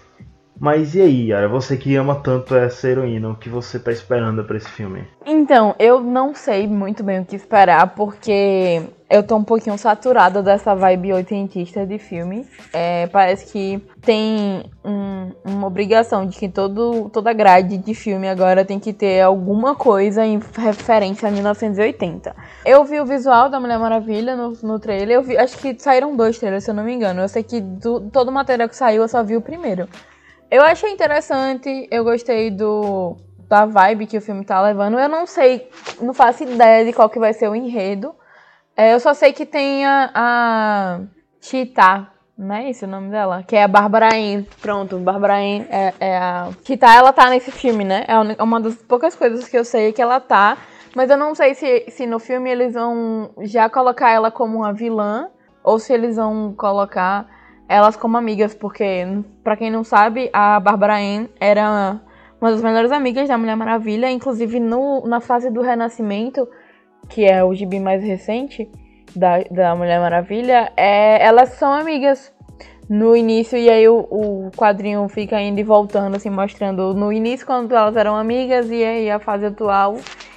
Mas e aí, Yara, você que ama tanto essa heroína, o que você tá esperando para esse filme? Então, eu não sei muito bem o que esperar, porque eu tô um pouquinho saturada dessa vibe oitentista de filme. É, parece que tem um, uma obrigação de que todo, toda grade de filme agora tem que ter alguma coisa em referência a 1980. Eu vi o visual da Mulher Maravilha no, no trailer, eu vi, acho que saíram dois trailers, se eu não me engano. Eu sei que do, todo o material que saiu eu só vi o primeiro. Eu achei interessante, eu gostei do da vibe que o filme tá levando. Eu não sei, não faço ideia de qual que vai ser o enredo. É, eu só sei que tem a, a Chita, não é esse o nome dela? Que é a Bárbara Ann. Pronto, Bárbara Ann é, é a... Chita, ela tá nesse filme, né? É uma das poucas coisas que eu sei que ela tá. Mas eu não sei se, se no filme eles vão já colocar ela como uma vilã ou se eles vão colocar elas como amigas, porque, para quem não sabe, a Bárbara Ann era uma das melhores amigas da Mulher Maravilha, inclusive no, na fase do Renascimento, que é o gibi mais recente da, da Mulher Maravilha, é, elas são amigas no início, e aí o, o, quadrinho fica indo e voltando, assim, mostrando no início quando elas eram amigas, e aí a fase atual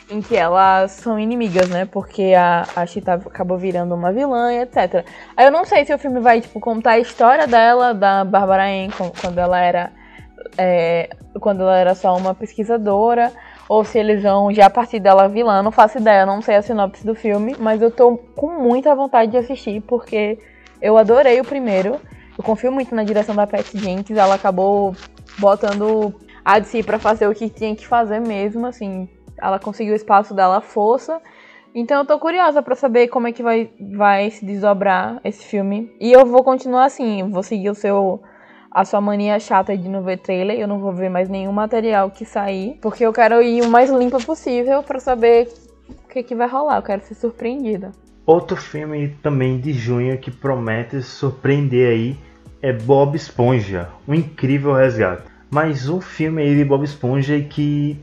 em que elas são inimigas, né? Porque a, a Chita acabou virando uma vilã e etc. Aí eu não sei se o filme vai, tipo, contar a história dela, da Barbara Ann, quando ela era. É, quando ela era só uma pesquisadora, ou se eles vão já partir dela vilã, não faço ideia, não sei a sinopse do filme, mas eu tô com muita vontade de assistir, porque eu adorei o primeiro. Eu confio muito na direção da Pat Jenkins, ela acabou botando a DC para fazer o que tinha que fazer mesmo, assim, ela conseguiu o espaço dela, força. Então eu tô curiosa para saber como é que vai, vai se desdobrar esse filme. E eu vou continuar assim, vou seguir o seu a sua mania chata de não ver trailer, eu não vou ver mais nenhum material que sair, porque eu quero ir o mais limpa possível para saber o que, que vai rolar, eu quero ser surpreendida. Outro filme também de junho que promete surpreender aí é Bob Esponja, um incrível resgate. Mais um filme aí de Bob Esponja que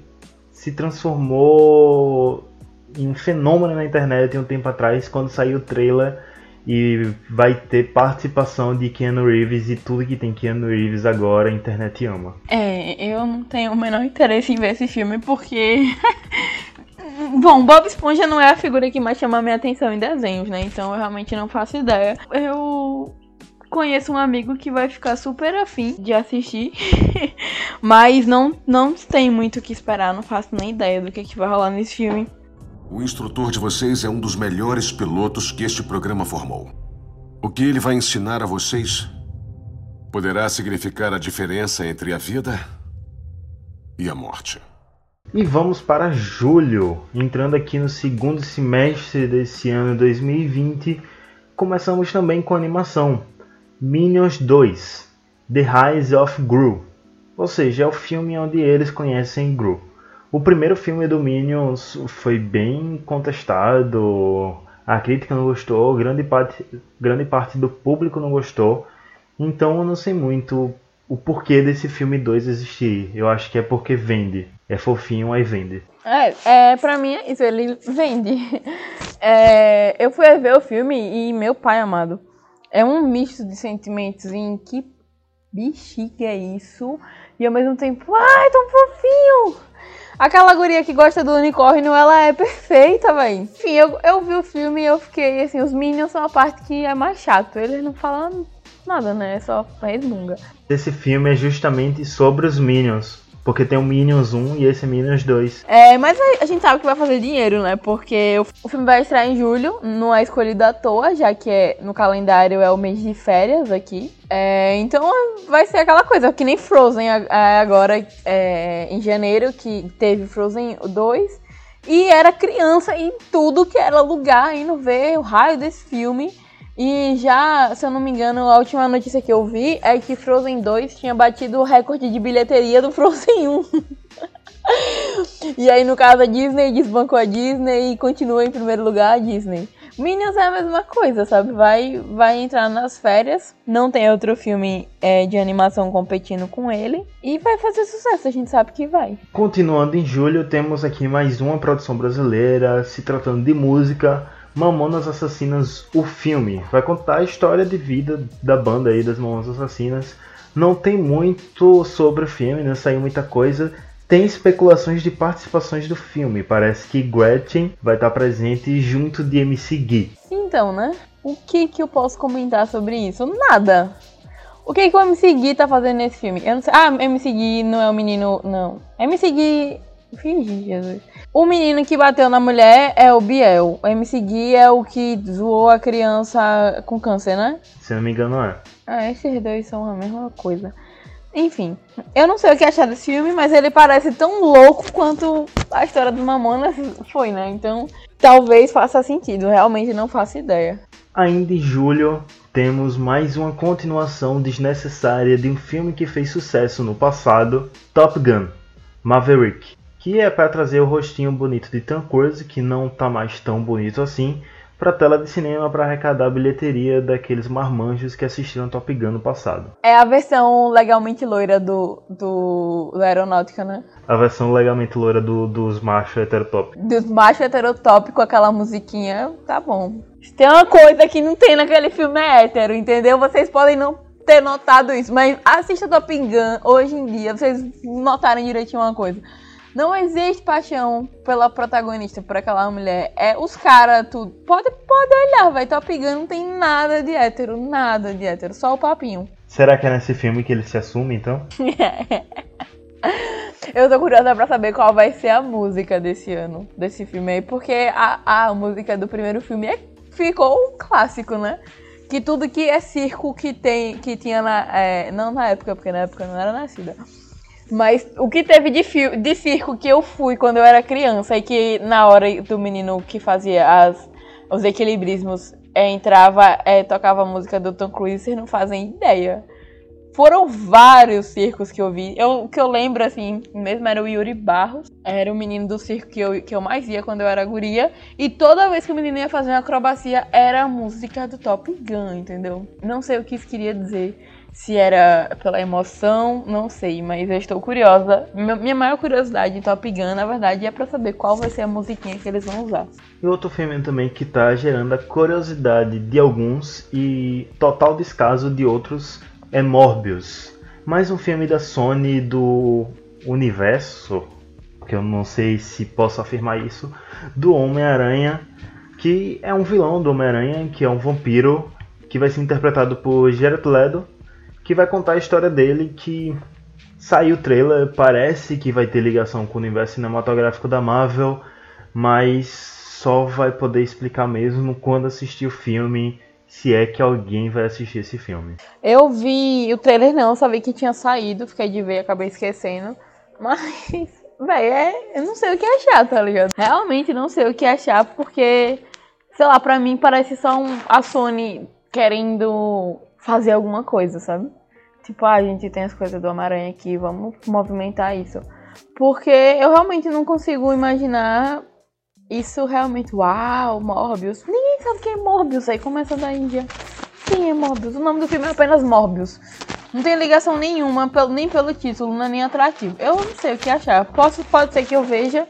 se transformou em um fenômeno na internet um tempo atrás, quando saiu o trailer e vai ter participação de Keanu Reeves e tudo que tem Keanu Reeves agora a internet ama. É, eu não tenho o menor interesse em ver esse filme porque. Bom, Bob Esponja não é a figura que mais chama minha atenção em desenhos, né? Então eu realmente não faço ideia. Eu conheço um amigo que vai ficar super afim de assistir, mas não, não tem muito o que esperar, não faço nem ideia do que, que vai rolar nesse filme. O instrutor de vocês é um dos melhores pilotos que este programa formou. O que ele vai ensinar a vocês poderá significar a diferença entre a vida e a morte. E vamos para julho, entrando aqui no segundo semestre desse ano 2020, começamos também com animação. Minions 2, The Rise of Gru, ou seja, é o filme onde eles conhecem Gru. O primeiro filme do Minions foi bem contestado, a crítica não gostou, grande parte, grande parte do público não gostou. Então eu não sei muito o porquê desse filme 2 existir. Eu acho que é porque vende. É fofinho, aí vende. É, é pra mim é isso, ele vende. É, eu fui ver o filme e meu pai amado. É um misto de sentimentos em que bexiga é isso. E ao mesmo tempo, ai, tão fofinho! Aquela guria que gosta do unicórnio, ela é perfeita, velho. Enfim, eu, eu vi o filme e eu fiquei assim, os Minions são a parte que é mais chato. Eles não falam nada, né? É só resmunga. Esse filme é justamente sobre os Minions. Porque tem o Minions 1 e esse Minions 2. É, mas a, gente sabe que vai fazer dinheiro, né? Porque o, o, filme vai estrear em julho, não é escolhido à toa, já que é, no calendário é o mês de férias aqui. É, então vai ser aquela coisa, que nem Frozen agora é, em janeiro, que teve Frozen 2. E era criança e tudo que era lugar indo ver o raio desse filme. E já, se eu não me engano, a última notícia que eu vi é que Frozen 2 tinha batido o recorde de bilheteria do Frozen 1. e aí, no caso, a Disney desbancou a Disney e continua em primeiro lugar a Disney. Minions é a mesma coisa, sabe? Vai, vai entrar nas férias, não tem outro filme é, de animação competindo com ele e vai fazer sucesso, a gente sabe que vai. Continuando em julho, temos aqui mais uma produção brasileira se tratando de música. Mamonas Assassinas, o filme. Vai contar a história de vida da banda aí das Mamonas Assassinas. Não tem muito sobre o filme, não saiu muita coisa. Tem especulações de participações do filme. Parece que Gretchen vai estar presente junto de MC Gui. Então, né? O que, que eu posso comentar sobre isso? Nada. O que, que o MC Gui tá fazendo nesse filme? Eu não sei. Ah, MC Gui não é o menino. Não. MC Gui. Fingi, Jesus. O menino que bateu na mulher é o Biel. O MC Gui é o que zoou a criança com câncer, né? Se não me engano, é. Ah, esses dois são a mesma coisa. Enfim, eu não sei o que achar desse filme, mas ele parece tão louco quanto a história do Mamonas foi, né? Então, talvez faça sentido. Realmente não faço ideia. Ainda em julho, temos mais uma continuação desnecessária de um filme que fez sucesso no passado, Top Gun, Maverick que é para trazer o rostinho bonito de Tom Cruise, que não tá mais tão bonito assim, para tela de cinema para arrecadar a bilheteria daqueles marmanjos que assistiram Top Gun no passado. É a versão legalmente loira do, do, do Aeronáutica, né? A versão legalmente loira do, dos machos heterotop. Dos machos heterotop com aquela musiquinha, tá bom. Tem uma coisa que não tem naquele filme hétero, entendeu? Vocês podem não ter notado isso, mas assista Top Gun hoje em dia, vocês notarem direitinho uma coisa não existe paixão pela protagonista, por aquela mulher. É os caras, tudo. Pode, pode olhar, vai. Top Gun não tem nada de hétero, nada de hétero, só o papinho. Será que é nesse filme que ele se assume, então? Eu tô curiosa pra saber qual vai ser a música desse ano, desse filme aí, porque a, a música do primeiro filme é, ficou um clássico, né? Que tudo que é circo que tem, que tinha na. É, não na época, porque na época eu não era nascida. Mas o que teve de, de circo que eu fui quando eu era criança e que na hora do menino que fazia as, os equilibrismos é, entrava, é, tocava a música do Tom Cruise, vocês não fazem ideia. Foram vários circos que eu vi. Eu, o que eu lembro, assim, mesmo era o Yuri Barros. Era o menino do circo que eu, que eu mais ia quando eu era guria. E toda vez que o menino ia fazer uma acrobacia, era a música do Top Gun, entendeu? Não sei o que isso queria dizer. Se era pela emoção, não sei, mas eu estou curiosa. Minha maior curiosidade em Top Gun, na verdade, é para saber qual vai ser a musiquinha que eles vão usar. E outro filme também que está gerando a curiosidade de alguns e total descaso de outros é Morbius. Mais um filme da Sony do universo, que eu não sei se posso afirmar isso, do Homem-Aranha, que é um vilão do Homem-Aranha, que é um vampiro, que vai ser interpretado por Jared Leto, que vai contar a história dele, que saiu o trailer, parece que vai ter ligação com o universo cinematográfico da Marvel, mas só vai poder explicar mesmo quando assistir o filme se é que alguém vai assistir esse filme. Eu vi o trailer não, só vi que tinha saído, fiquei de ver, acabei esquecendo. Mas, velho, é, eu não sei o que achar, tá ligado? Realmente não sei o que achar, porque, sei lá, pra mim parece só um, a Sony querendo fazer alguma coisa, sabe? Tipo, ah, a gente tem as coisas do Homem-Aranha aqui, vamos movimentar isso. Porque eu realmente não consigo imaginar isso realmente, uau, Morbius. Ninguém sabe quem é Morbius aí, começa da Índia. Quem é Morbius? O nome do filme é apenas Morbius. Não tem ligação nenhuma, nem pelo título, não é nem atrativo. Eu não sei o que achar. Posso, pode ser que eu veja,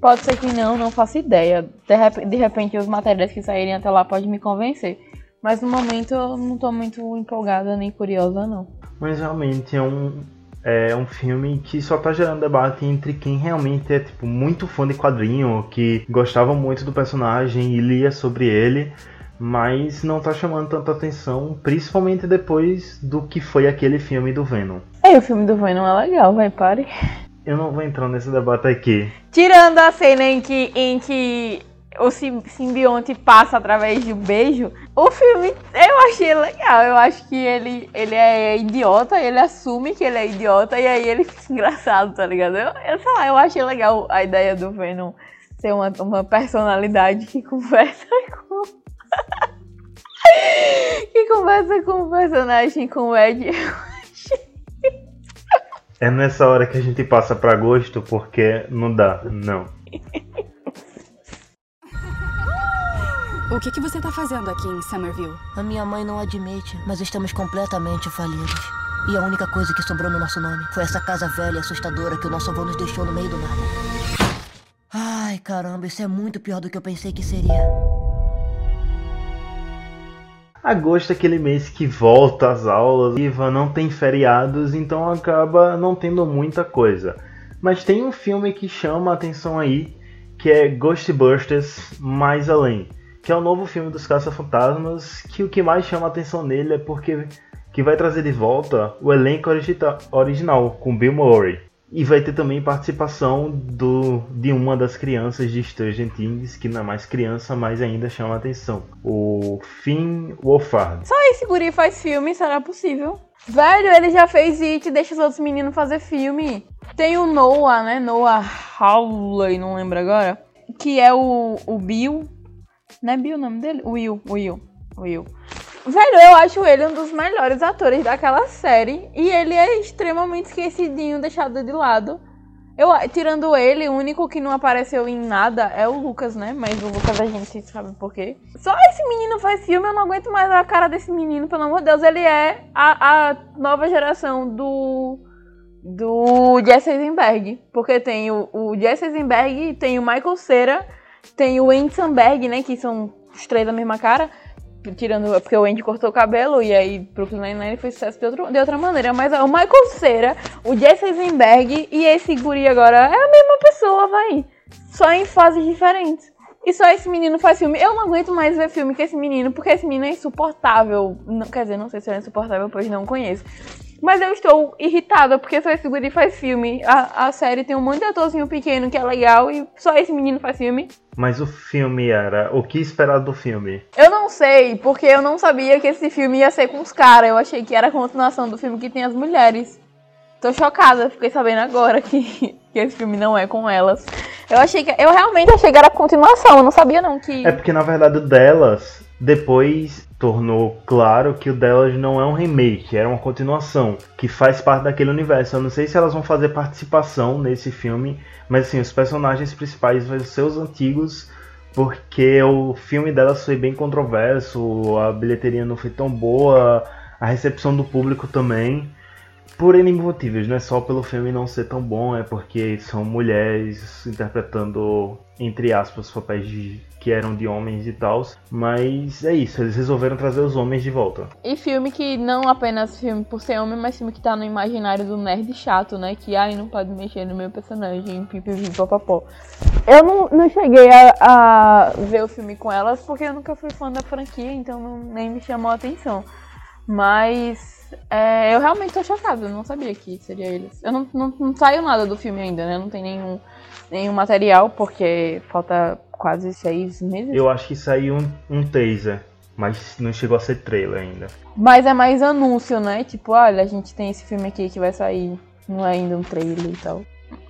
pode ser que não, não faço ideia. De, de repente os materiais que saírem até lá podem me convencer. Mas no momento eu não tô muito empolgada nem curiosa, não. Mas realmente é um, é um filme que só tá gerando debate entre quem realmente é tipo muito fã de quadrinho, que gostava muito do personagem e lia sobre ele, mas não tá chamando tanta atenção, principalmente depois do que foi aquele filme do Venom. É, o filme do Venom é legal, vai pare. Eu não vou entrar nesse debate aqui. Tirando a cena em que, em que o simbionte passa através de um beijo. O filme eu achei legal. Eu acho que ele, ele é idiota, ele assume que ele é idiota e aí ele fica engraçado, tá ligado? Eu, eu sei lá, eu achei legal a ideia do Venom ser uma, uma personalidade que conversa com. que conversa com o personagem com o Ed. É nessa hora que a gente passa pra gosto porque não dá, não. O que, que você tá fazendo aqui em Somerville? A minha mãe não admite, mas estamos completamente falidos. E a única coisa que sobrou no nosso nome foi essa casa velha e assustadora que o nosso avô nos deixou no meio do nada. Ai, caramba, isso é muito pior do que eu pensei que seria. Agosto é aquele mês que volta às aulas, Iva não tem feriados, então acaba não tendo muita coisa. Mas tem um filme que chama a atenção aí, que é Ghostbusters Mais Além que é o novo filme dos Caça-Fantasmas, que o que mais chama a atenção nele é porque que vai trazer de volta o elenco original, com Bill Murray. E vai ter também participação do, de uma das crianças de Stranger Things, que não é mais criança, mas ainda chama a atenção. O Finn Wolfhard. Só esse guri faz filme, será possível? Velho, ele já fez It, deixa os outros meninos fazer filme. Tem o Noah, né? Noah Hawley, não lembro agora. Que é o, o Bill, não é Bill o nome dele? Will, Will, Will. Velho, eu acho ele um dos melhores atores daquela série. E ele é extremamente esquecidinho, deixado de lado. Eu, tirando ele, o único que não apareceu em nada é o Lucas, né? Mas o Lucas a gente sabe por quê. Só esse menino faz filme, eu não aguento mais a cara desse menino, pelo amor de Deus. Ele é a, a nova geração do. Do Jesse Eisenberg. Porque tem o, o Jesse Eisenberg, tem o Michael Cera tem o Andy Samberg, né? Que são os três da mesma cara. Tirando. Porque o Andy cortou o cabelo e aí Brooklyn Nine-Nine foi sucesso de, outro, de outra maneira. Mas o Michael Cera, o Jesse Eisenberg e esse guri agora é a mesma pessoa, vai. Só em fases diferentes. E só esse menino faz filme. Eu não aguento mais ver filme com esse menino, porque esse menino é insuportável. Não, quer dizer, não sei se é insuportável, pois não conheço. Mas eu estou irritada, porque só esse guri faz filme. A, a série tem um monte de atorzinho pequeno que é legal e só esse menino faz filme. Mas o filme era. O que esperar do filme? Eu não sei, porque eu não sabia que esse filme ia ser com os caras. Eu achei que era a continuação do filme que tem as mulheres. Tô chocada, fiquei sabendo agora que, que esse filme não é com elas. Eu achei que. Eu realmente achei que era a continuação, eu não sabia não que. É porque na verdade o delas depois tornou claro que o delas não é um remake, era uma continuação, que faz parte daquele universo. Eu não sei se elas vão fazer participação nesse filme, mas assim, os personagens principais vão ser os antigos, porque o filme delas foi bem controverso, a bilheteria não foi tão boa, a recepção do público também. Por N motivos, não é só pelo filme não ser tão bom, é porque são mulheres interpretando, entre aspas, papéis de que eram de homens e tal. Mas é isso, eles resolveram trazer os homens de volta. E filme que não apenas filme por ser homem, mas filme que tá no imaginário do nerd chato, né? Que ai, não pode mexer no meu personagem, pipipi, papapó. Eu não, não cheguei a, a, ver o filme com elas porque eu nunca fui fã da franquia, então não, nem me chamou a atenção. Mas é, eu realmente tô chocada, eu não sabia que seria eles. Eu não, não, não saiu nada do filme ainda, né? Não tem nenhum, nenhum material, porque falta quase seis meses. Eu acho que saiu um, um teaser, mas não chegou a ser trailer ainda. Mas é mais anúncio, né? Tipo, olha, a gente tem esse filme aqui que vai sair, não é ainda um trailer e tal.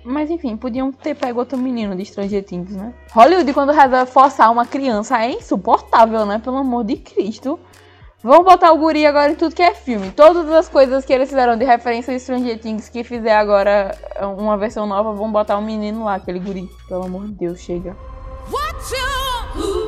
Mas enfim, podiam ter pego outro menino de Stranger Things, né? Hollywood, quando resolve forçar uma criança, é insuportável, né? Pelo amor de Cristo. Vamos botar o guri agora em tudo que é filme. Todas as coisas que eles fizeram de referência a Stranger Things que fizer agora uma versão nova, vamos botar o um menino lá, aquele guri. Pelo amor de Deus, chega. What you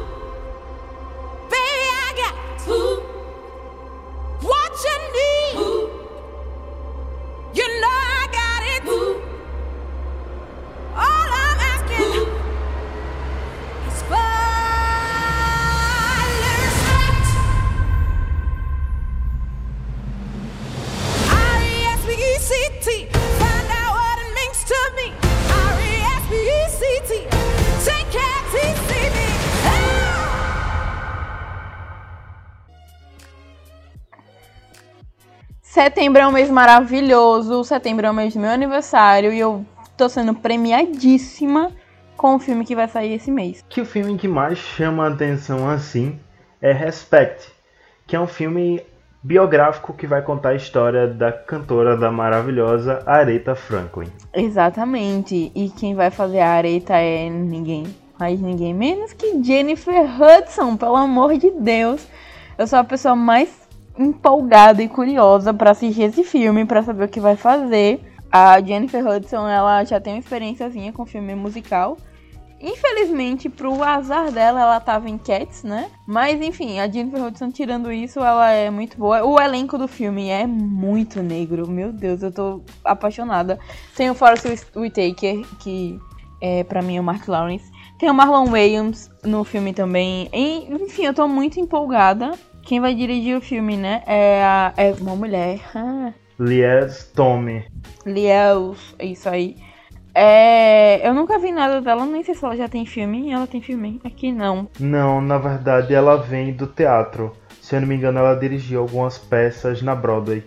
Setembro é um mês maravilhoso, setembro é o mês do meu aniversário e eu tô sendo premiadíssima com o filme que vai sair esse mês. Que o filme que mais chama a atenção assim é Respect, que é um filme biográfico que vai contar a história da cantora da maravilhosa Aretha Franklin. Exatamente. E quem vai fazer a Aretha é ninguém mais ninguém menos que Jennifer Hudson, pelo amor de Deus. Eu sou a pessoa mais empolgada e curiosa para assistir esse filme, para saber o que vai fazer. A Jennifer Hudson, ela já tem uma experiênciazinha com filme musical. Infelizmente, pro azar dela, ela tava em Cats, né? Mas enfim, a Jennifer Hudson, tirando isso, ela é muito boa. O elenco do filme é muito negro. Meu Deus, eu tô apaixonada. Tem o Forrest Whitaker, que é, para mim é o Mark Lawrence. Tem o Marlon Wayans no filme também. E, enfim, eu tô muito empolgada. Quem vai dirigir o filme, né? É, a, é uma mulher. Ah. Lies Tommy. Lies, isso aí. É, eu nunca vi nada dela, nem sei se ela já tem filme. Ela tem filme? Aqui não. Não, na verdade ela vem do teatro. Se eu não me engano, ela dirigiu algumas peças na Broadway.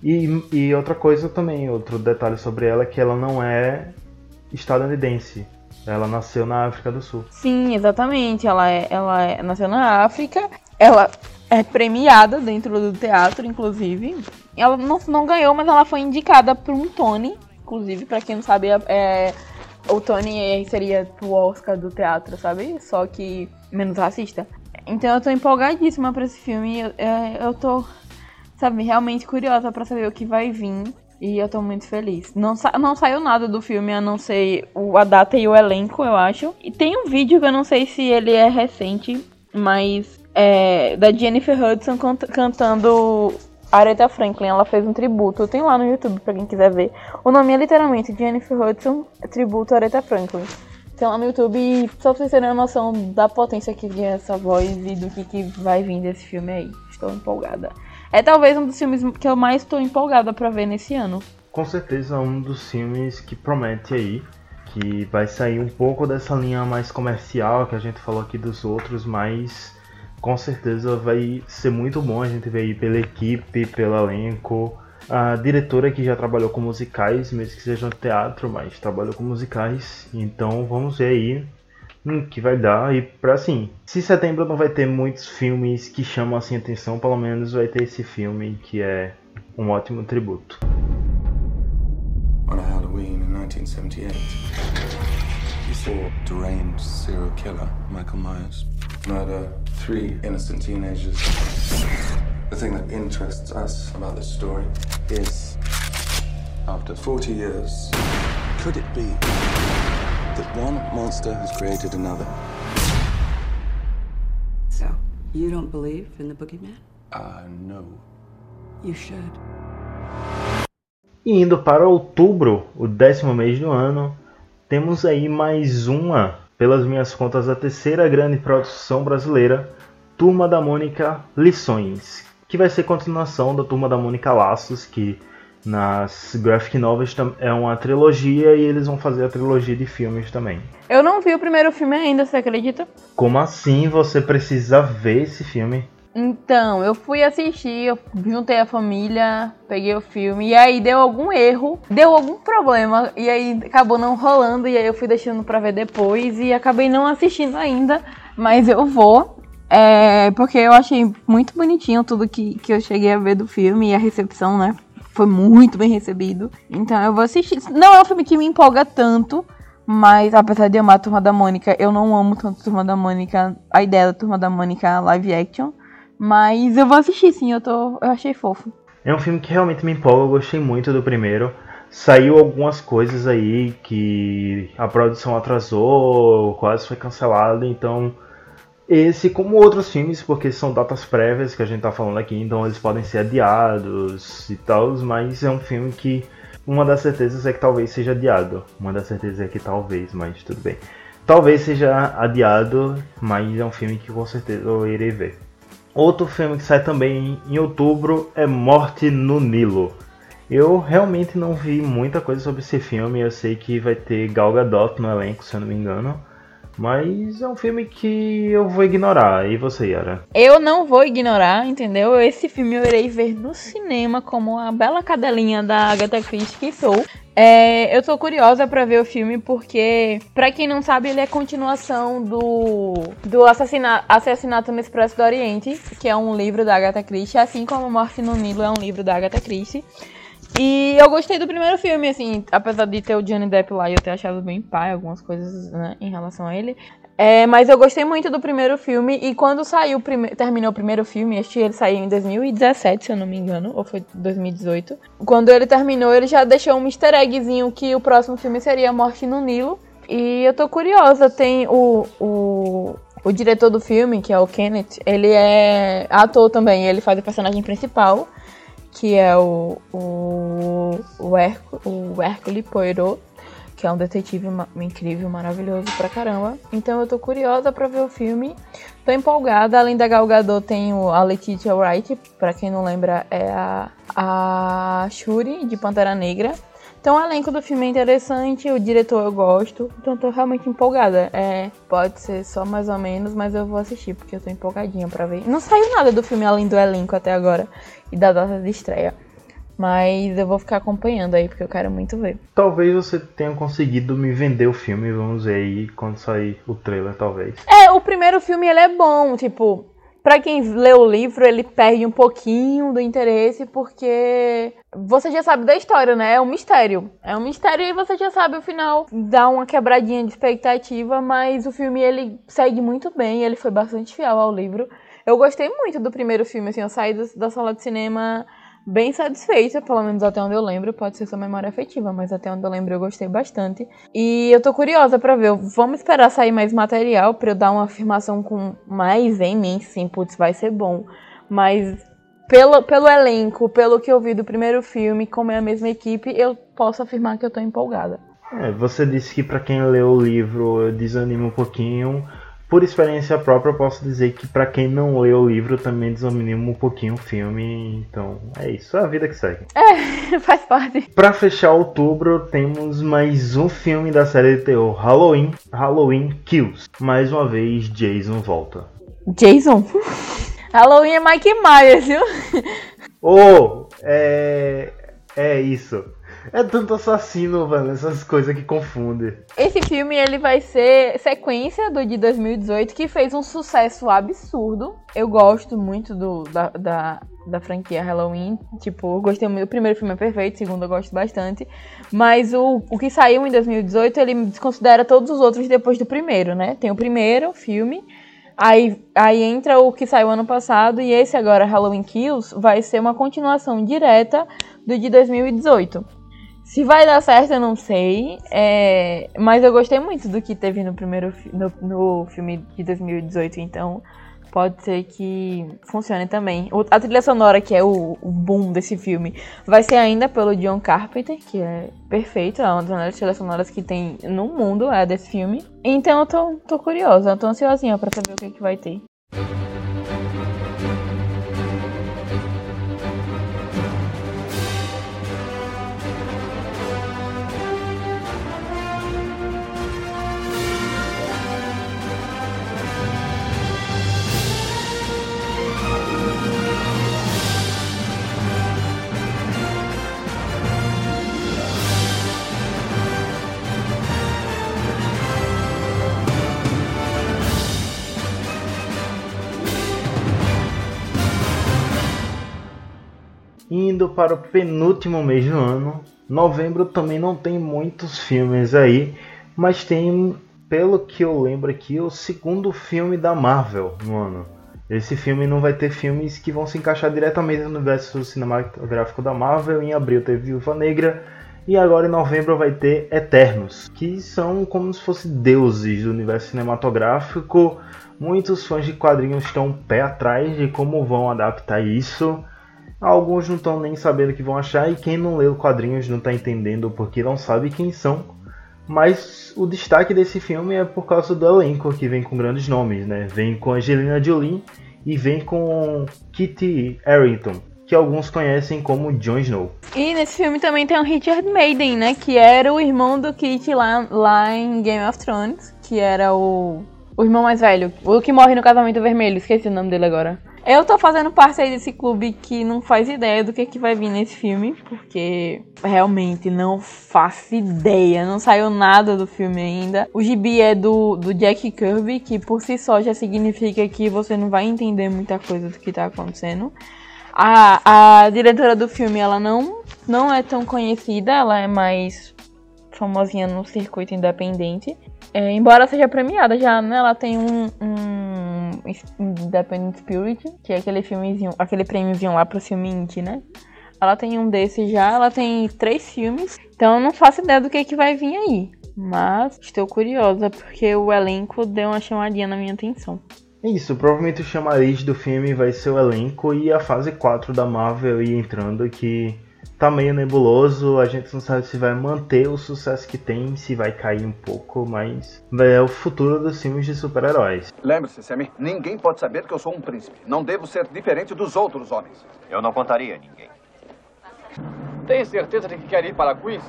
E, e outra coisa também, outro detalhe sobre ela, é que ela não é estadunidense. Ela nasceu na África do Sul. Sim, exatamente. Ela, é, ela é, nasceu na África. Ela é premiada dentro do teatro, inclusive. Ela não, não ganhou, mas ela foi indicada para um Tony. Inclusive, para quem não sabe, é, o Tony seria o Oscar do teatro, sabe? Só que menos racista. Então eu tô empolgadíssima pra esse filme. Eu, é, eu tô, sabe, realmente curiosa para saber o que vai vir. E eu tô muito feliz. Não, sa não saiu nada do filme, a não ser o, a data e o elenco, eu acho. E tem um vídeo que eu não sei se ele é recente, mas é da Jennifer Hudson cantando Aretha Franklin. Ela fez um tributo. Tem lá no YouTube pra quem quiser ver. O nome é literalmente Jennifer Hudson Tributo Aretha Franklin. Tem lá no YouTube só pra vocês terem uma noção da potência que tem essa voz e do que, que vai vir desse filme aí. Estou empolgada. É talvez um dos filmes que eu mais estou empolgada para ver nesse ano. Com certeza um dos filmes que promete aí. que vai sair um pouco dessa linha mais comercial que a gente falou aqui dos outros, mas com certeza vai ser muito bom a gente ver aí pela equipe, pelo elenco. A diretora que já trabalhou com musicais, mesmo que seja no teatro, mas trabalhou com musicais. Então vamos ver aí o que vai dar. E pra assim, se setembro não vai ter muitos filmes que chamam assim atenção, pelo menos vai ter esse filme que é um ótimo tributo. On Halloween in 1978, you saw deranged serial killer Michael Myers murder three innocent teenagers. The thing that interests us about this story is after 40 years, could it be that one monster has created another? So, you don't believe in the boogeyman? Uh, no. You should. E indo para outubro, o décimo mês do ano, temos aí mais uma, pelas minhas contas, a terceira grande produção brasileira, Turma da Mônica Lições, que vai ser continuação da Turma da Mônica Laços, que nas graphic novels é uma trilogia e eles vão fazer a trilogia de filmes também. Eu não vi o primeiro filme ainda, você acredita? Como assim você precisa ver esse filme? Então, eu fui assistir, eu juntei a família, peguei o filme, e aí deu algum erro, deu algum problema, e aí acabou não rolando, e aí eu fui deixando pra ver depois, e acabei não assistindo ainda, mas eu vou. É, porque eu achei muito bonitinho tudo que, que eu cheguei a ver do filme e a recepção, né? Foi muito bem recebido. Então eu vou assistir. Não é um filme que me empolga tanto, mas apesar de amar a Turma da Mônica, eu não amo tanto a Turma da Mônica, a ideia da Turma da Mônica live action. Mas eu vou assistir sim, eu, tô, eu achei fofo. É um filme que realmente me empolga, eu gostei muito do primeiro. Saiu algumas coisas aí que a produção atrasou, quase foi cancelada, então esse, como outros filmes, porque são datas prévias que a gente tá falando aqui, então eles podem ser adiados e tal, mas é um filme que uma das certezas é que talvez seja adiado. Uma das certezas é que talvez, mas tudo bem. Talvez seja adiado, mas é um filme que com certeza eu irei ver. Outro filme que sai também em outubro é Morte no Nilo. Eu realmente não vi muita coisa sobre esse filme. Eu sei que vai ter Gal Gadot no elenco, se eu não me engano. Mas é um filme que eu vou ignorar. E você, Yara? Eu não vou ignorar, entendeu? Esse filme eu irei ver no cinema como a bela cadelinha da Agatha Christie que sou. É, eu tô curiosa para ver o filme porque, para quem não sabe, ele é continuação do, do assassinato, Assassinato no Expresso do Oriente, que é um livro da Agatha Christie, assim como Morte no Nilo é um livro da Agatha Christie. E eu gostei do primeiro filme, assim, apesar de ter o Johnny Depp lá e eu ter achado bem pai algumas coisas, né, em relação a ele. É, mas eu gostei muito do primeiro filme e quando saiu, terminou o primeiro filme, que ele saiu em 2017, se eu não me engano, ou foi 2018. Quando ele terminou, ele já deixou um easter eggzinho que o próximo filme seria Morte no Nilo. E eu tô curiosa, tem o, o, o diretor do filme, que é o Kenneth, ele é ator também, ele faz o personagem principal que é o, o, o, Herc, o Hercule Poirot, que é um detetive incrível, maravilhoso pra caramba. Então eu tô curiosa pra ver o filme. Tô empolgada. Além da Gal Gadot, tem a Letitia Wright, pra quem não lembra, é a, a Shuri, de Pantera Negra. Então o elenco do filme é interessante, o diretor eu gosto, então tô realmente empolgada. É, pode ser só mais ou menos, mas eu vou assistir, porque eu tô empolgadinha pra ver. Não saiu nada do filme além do elenco até agora e da data de estreia. Mas eu vou ficar acompanhando aí, porque eu quero muito ver. Talvez você tenha conseguido me vender o filme, vamos ver aí quando sair o trailer, talvez. É, o primeiro filme ele é bom, tipo, para quem lê o livro, ele perde um pouquinho do interesse, porque você já sabe da história, né? É um mistério. É um mistério e você já sabe o final. Dá uma quebradinha de expectativa, mas o filme ele segue muito bem, ele foi bastante fiel ao livro. Eu gostei muito do primeiro filme, assim, eu saí da sala de cinema bem satisfeita, pelo menos até onde eu lembro. Pode ser sua memória afetiva, mas até onde eu lembro eu gostei bastante. E eu tô curiosa para ver. Vamos esperar sair mais material para eu dar uma afirmação com mais em mim, sim, putz, vai ser bom. Mas pelo, pelo elenco, pelo que eu vi do primeiro filme, como é a mesma equipe, eu posso afirmar que eu tô empolgada. É, você disse que para quem leu o livro desanima um pouquinho. Por experiência própria, eu posso dizer que para quem não leu o livro também desanima um pouquinho o filme. Então é isso, é a vida que segue. É, faz parte. Para fechar outubro, temos mais um filme da série de terror Halloween, Halloween Kills. Mais uma vez, Jason volta. Jason? Halloween é Mike Myers, viu? Oh, é. É isso. É tanto assassino, velho, essas coisas que confundem. Esse filme ele vai ser sequência do de 2018, que fez um sucesso absurdo. Eu gosto muito do, da, da, da franquia Halloween. Tipo, gostei muito. O primeiro filme é perfeito, o segundo eu gosto bastante. Mas o, o que saiu em 2018, ele desconsidera todos os outros depois do primeiro, né? Tem o primeiro filme. Aí, aí entra o que saiu ano passado e esse agora, Halloween Kills, vai ser uma continuação direta do de 2018. Se vai dar certo, eu não sei. É, mas eu gostei muito do que teve no primeiro no, no filme de 2018, então pode ser que funcione também. A trilha sonora, que é o, o, boom desse filme, vai ser ainda pelo John Carpenter, que é perfeito, é uma das trilhas sonoras que tem no mundo, é desse filme. Então eu tô, tô curiosa, eu tô ansiosinha pra saber o que, que vai ter. Indo para o penúltimo mês do ano, novembro também não tem muitos filmes aí, mas tem, pelo que eu lembro aqui, o segundo filme da Marvel no ano. Esse filme não vai ter filmes que vão se encaixar diretamente no universo cinematográfico da Marvel. Em abril teve Viúva Negra e agora em novembro vai ter Eternos, que são como se fossem deuses do universo cinematográfico. Muitos fãs de quadrinhos estão pé atrás de como vão adaptar isso. Alguns não estão nem sabendo o que vão achar, e quem não leu quadrinhos não está entendendo porque não sabe quem são. Mas o destaque desse filme é por causa do elenco, que vem com grandes nomes, né? Vem com Angelina Jolie e vem com Kitty Harington, que alguns conhecem como Jon Snow. E nesse filme também tem o Richard Maiden, né? Que era o irmão do Kit lá, lá em Game of Thrones, que era o, o irmão mais velho, o que morre no casamento vermelho, esqueci o nome dele agora. Eu tô fazendo parte aí desse clube que não faz ideia do que, que vai vir nesse filme, porque realmente não faço ideia, não saiu nada do filme ainda. O gibi é do, do Jack Kirby, que por si só já significa que você não vai entender muita coisa do que tá acontecendo. A, a diretora do filme, ela não, não é tão conhecida, ela é mais famosinha no circuito independente. É, embora seja premiada já, né? Ela tem um, um Independent Spirit, que é aquele filmezinho, aquele prêmiozinho lá pro filme indie, né? Ela tem um desses já, ela tem três filmes, então eu não faço ideia do que, que vai vir aí. Mas estou curiosa, porque o elenco deu uma chamadinha na minha atenção. Isso, provavelmente o chamariz do filme vai ser o elenco e a fase 4 da Marvel ir entrando, que tá meio nebuloso, a gente não sabe se vai manter o sucesso que tem, se vai cair um pouco, mas é o futuro dos filmes de super-heróis. Lembre-se, Sammy, ninguém pode saber que eu sou um príncipe. Não devo ser diferente dos outros homens. Eu não contaria a ninguém. Tem certeza de que quer ir para Queens?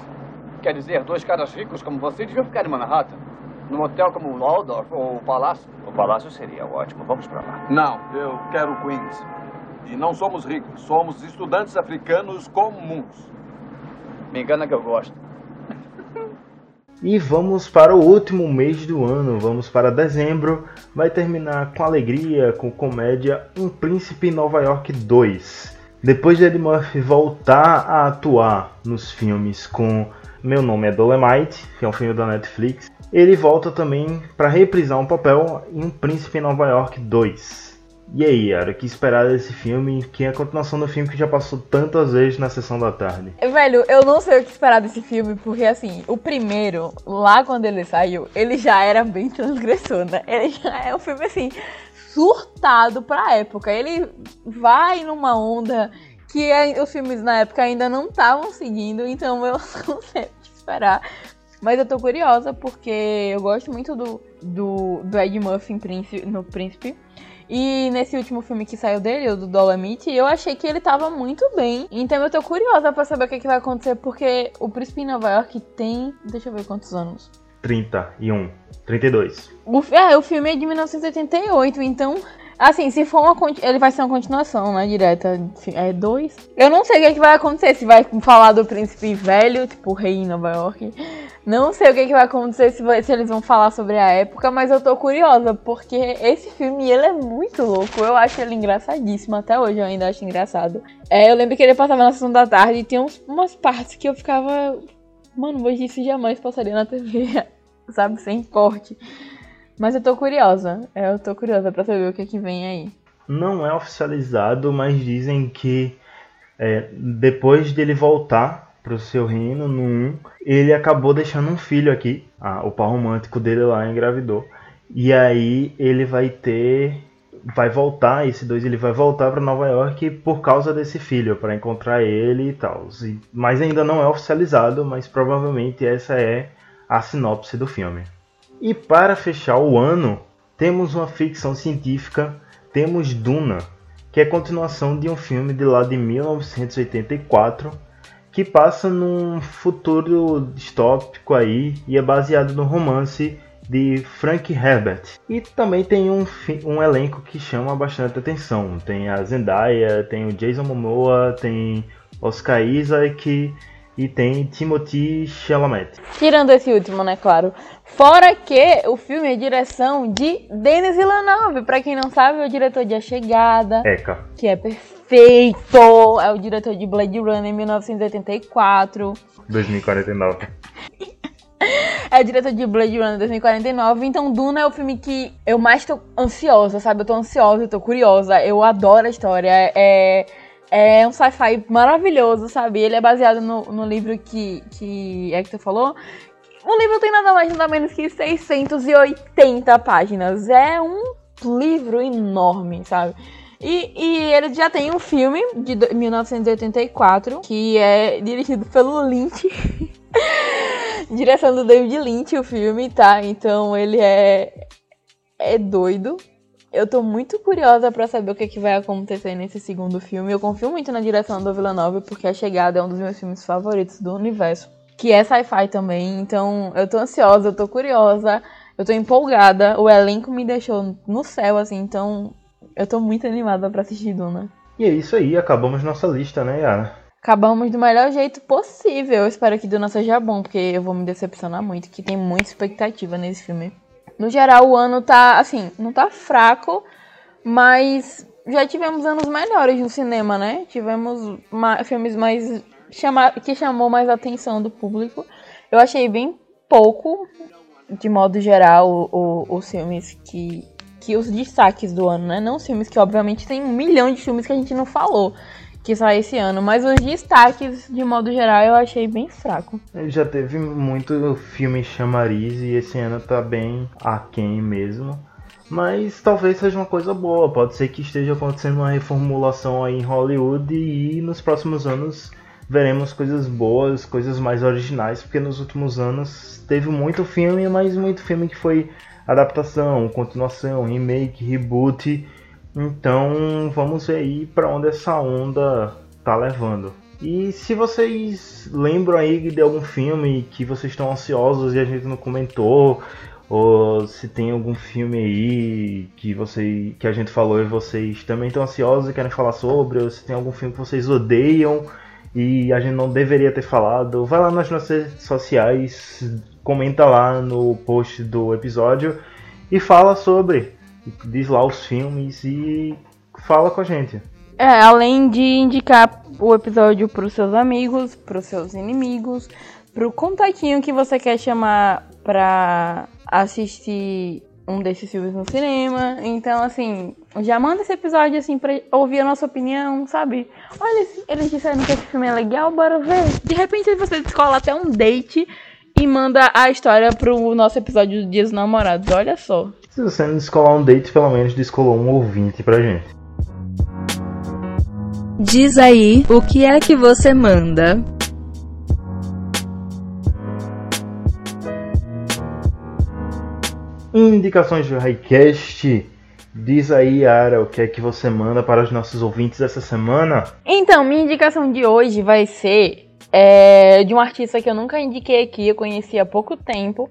Quer dizer, dois caras ricos como você deviam ficar em Manhattan. Num hotel como o Waldorf ou o Palácio? O Palácio seria ótimo. Vamos para lá. Não, eu quero Queens. E não somos ricos, somos estudantes africanos comuns. Me engana que eu gosto. E vamos para o último mês do ano, vamos para dezembro. Vai terminar com alegria, com comédia Um Príncipe em Nova York 2. Depois de Eddie Murphy voltar a atuar nos filmes com Meu Nome é Dolemite, que é um filme da Netflix, ele volta também para reprisar um papel em Um Príncipe em Nova York 2. E aí, Yara, o que esperar desse filme, que é a continuação do filme que já passou tantas vezes na sessão da tarde? Velho, eu não sei o que esperar desse filme, porque assim, o primeiro, lá quando ele saiu, ele já era bem transgressor, né? Ele já é um filme assim, surtado pra época. Ele vai numa onda que os filmes na época ainda não estavam seguindo, então eu não sei o que esperar. Mas eu tô curiosa porque eu gosto muito do, do, do Ed Murphy príncipe, no Príncipe. E nesse último filme que saiu dele, o do Dolomite, eu achei que ele tava muito bem. Então eu tô curiosa pra saber o que, que vai acontecer, porque o Príncipe em Nova York tem. Deixa eu ver quantos anos. 31. 32. O, é, o filme é de 1988, então Assim, se for uma. Ele vai ser uma continuação, né? Direta. É dois. Eu não sei o que, é que vai acontecer. Se vai falar do príncipe velho, tipo, rei em Nova York. Não sei o que, é que vai acontecer, se, se eles vão falar sobre a época, mas eu tô curiosa, porque esse filme ele é muito louco. Eu acho ele engraçadíssimo. Até hoje eu ainda acho engraçado. É, eu lembro que ele passava na sessão da tarde e tinha uns, umas partes que eu ficava. Mano, hoje isso jamais passaria na TV, sabe? Sem corte. Mas eu tô curiosa. Eu tô curiosa pra saber o que, é que vem aí. Não é oficializado, mas dizem que é, depois dele voltar pro seu reino no 1, ele acabou deixando um filho aqui. Ah, o par romântico dele lá engravidou. E aí ele vai ter. Vai voltar, esse dois ele vai voltar para Nova York por causa desse filho, para encontrar ele e tal. Mas ainda não é oficializado, mas provavelmente essa é a sinopse do filme. E para fechar o ano, temos uma ficção científica, temos Duna, que é continuação de um filme de lá de 1984, que passa num futuro distópico aí e é baseado no romance de Frank Herbert. E também tem um, um elenco que chama bastante atenção. Tem a Zendaya, tem o Jason Momoa, tem Oscar Isaac e tem Timothy Chalamet. Tirando esse último, né, claro. Fora que o filme é direção de Denis Villeneuve. Pra quem não sabe, é o diretor de A Chegada. Eca. Que é perfeito. É o diretor de Blade Runner 1984. 2049. é o diretor de Blade Runner 2049. Então, Duna é o filme que eu mais tô ansiosa, sabe? Eu tô ansiosa, eu tô curiosa. Eu adoro a história. É é um sci-fi maravilhoso, sabe? Ele é baseado no, no livro que, que é que tu falou. O livro tem nada mais nada menos que 680 páginas. É um livro enorme, sabe? E, e ele já tem um filme de 1984 que é dirigido pelo Lynch. Direção do David Lynch, o filme, tá? Então ele é. É doido. Eu tô muito curiosa para saber o que, que vai acontecer nesse segundo filme. Eu confio muito na direção do Villanova, porque A Chegada é um dos meus filmes favoritos do universo. Que é sci-fi também, então eu tô ansiosa, eu tô curiosa, eu tô empolgada. O elenco me deixou no céu, assim, então eu tô muito animada para assistir Duna. E é isso aí, acabamos nossa lista, né, Yara? Acabamos do melhor jeito possível. Eu espero que Duna seja bom, porque eu vou me decepcionar muito, que tem muita expectativa nesse filme. No geral, o ano tá, assim, não tá fraco, mas já tivemos anos melhores no cinema, né? Tivemos filmes mais chama que chamou mais a atenção do público. Eu achei bem pouco, de modo geral, os filmes que que os destaques do ano, né? Não os filmes que obviamente tem um milhão de filmes que a gente não falou que sai esse ano, mas os destaques, de modo geral, eu achei bem fraco. Já teve muito filme chamariz e esse ano tá bem aquém mesmo. Mas talvez seja uma coisa boa, pode ser que esteja acontecendo uma reformulação aí em Hollywood e nos próximos anos veremos coisas boas, coisas mais originais, porque nos últimos anos teve muito filme, mas muito filme que foi adaptação, continuação, remake, reboot então vamos ver aí para onde essa onda tá levando. E se vocês lembram aí de algum filme que vocês estão ansiosos e a gente não comentou, ou se tem algum filme aí que você que a gente falou e vocês também estão ansiosos e querem falar sobre, ou se tem algum filme que vocês odeiam e a gente não deveria ter falado, vai lá nas nossas redes sociais, comenta lá no post do episódio e fala sobre diz lá os filmes e fala com a gente. É, além de indicar o episódio para os seus amigos, para os seus inimigos, para o contatinho que você quer chamar para assistir um desses filmes no cinema. Então, assim, já manda esse episódio assim para ouvir a nossa opinião, sabe? Olha, eles disseram que esse filme é legal, bora ver. De repente você descola até um date e manda a história pro nosso episódio do Dias dos Namorados. Olha só. Se você não descolar um date, pelo menos descolou um ouvinte pra gente. Diz aí, o que é que você manda? indicações do Highcast. Diz aí, Ara, o que é que você manda para os nossos ouvintes essa semana? Então, minha indicação de hoje vai ser é, de um artista que eu nunca indiquei aqui, eu conheci há pouco tempo,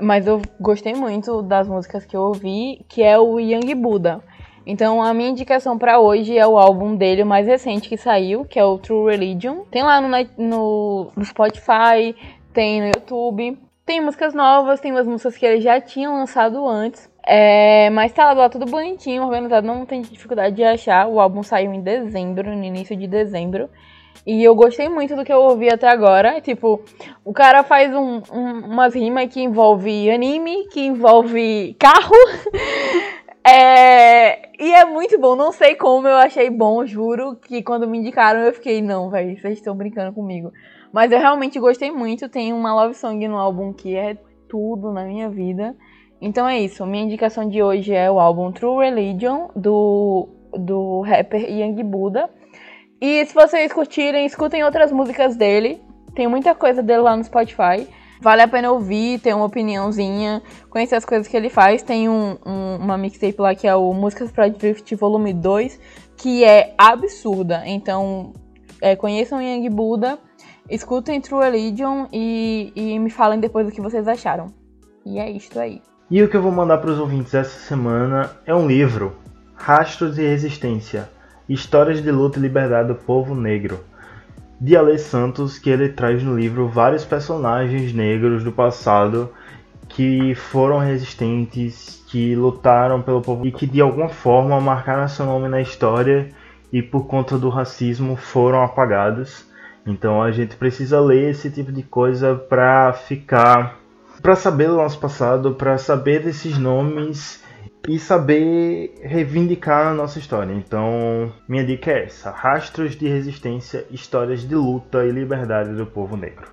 mas eu gostei muito das músicas que eu ouvi, que é o Young Buddha. Então a minha indicação para hoje é o álbum dele, o mais recente que saiu, que é o True Religion. Tem lá no, no, no Spotify, tem no YouTube. Tem músicas novas, tem umas músicas que ele já tinha lançado antes. É, mas tá lá tudo bonitinho, organizado, não tem dificuldade de achar. O álbum saiu em dezembro, no início de dezembro. E eu gostei muito do que eu ouvi até agora. Tipo, o cara faz um, um, umas rimas que envolve anime, que envolve carro. é, e é muito bom. Não sei como eu achei bom, juro. Que quando me indicaram eu fiquei, não, velho, vocês estão brincando comigo. Mas eu realmente gostei muito. Tem uma love song no álbum que é tudo na minha vida. Então é isso. Minha indicação de hoje é o álbum True Religion do, do rapper Young Buddha. E se vocês curtirem, escutem outras músicas dele. Tem muita coisa dele lá no Spotify. Vale a pena ouvir, ter uma opiniãozinha, conhecer as coisas que ele faz. Tem um, um, uma mixtape lá que é o Músicas pra Drift Volume 2, que é absurda. Então, é, conheçam Young Buddha, escutem True Religion e, e me falem depois o que vocês acharam. E é isto aí. E o que eu vou mandar para os ouvintes essa semana é um livro, Rastros de Resistência Histórias de Luta e Liberdade do Povo Negro, de Ale Santos, que ele traz no livro vários personagens negros do passado que foram resistentes, que lutaram pelo povo e que de alguma forma marcaram seu nome na história e por conta do racismo foram apagados. Então a gente precisa ler esse tipo de coisa para ficar, para saber do nosso passado, para saber desses nomes e saber reivindicar a nossa história. Então, minha dica é essa: Rastros de Resistência, Histórias de Luta e Liberdade do Povo Negro.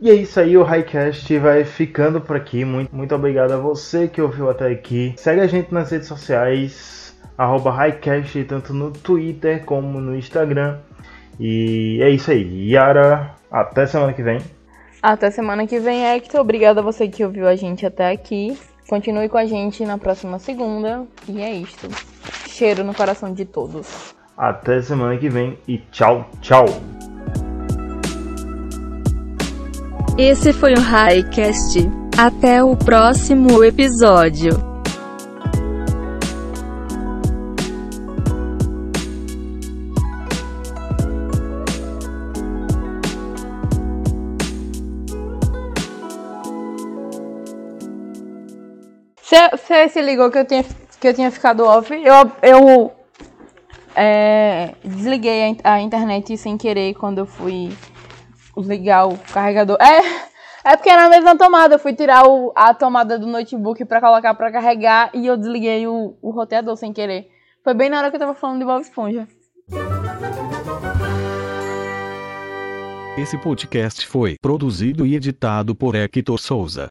E é isso aí, o Highcast vai ficando por aqui. Muito, muito obrigado a você que ouviu até aqui. Segue a gente nas redes sociais, arroba Highcast, tanto no Twitter como no Instagram. E é isso aí. Yara, até semana que vem. Até semana que vem, Hector. Obrigada a você que ouviu a gente até aqui. Continue com a gente na próxima segunda. E é isto. Cheiro no coração de todos. Até semana que vem e tchau, tchau. Esse foi o Highcast. Até o próximo episódio. Você se ligou que eu tinha, que eu tinha ficado off? Eu, eu é, desliguei a, a, internet sem querer quando eu fui ligar o carregador. É, é porque era na mesma tomada. Eu fui tirar o, a tomada do notebook pra colocar pra carregar e eu desliguei o, o roteador sem querer. Foi bem na hora que eu tava falando de Bob Esponja. Esse podcast foi produzido e editado por Hector Souza.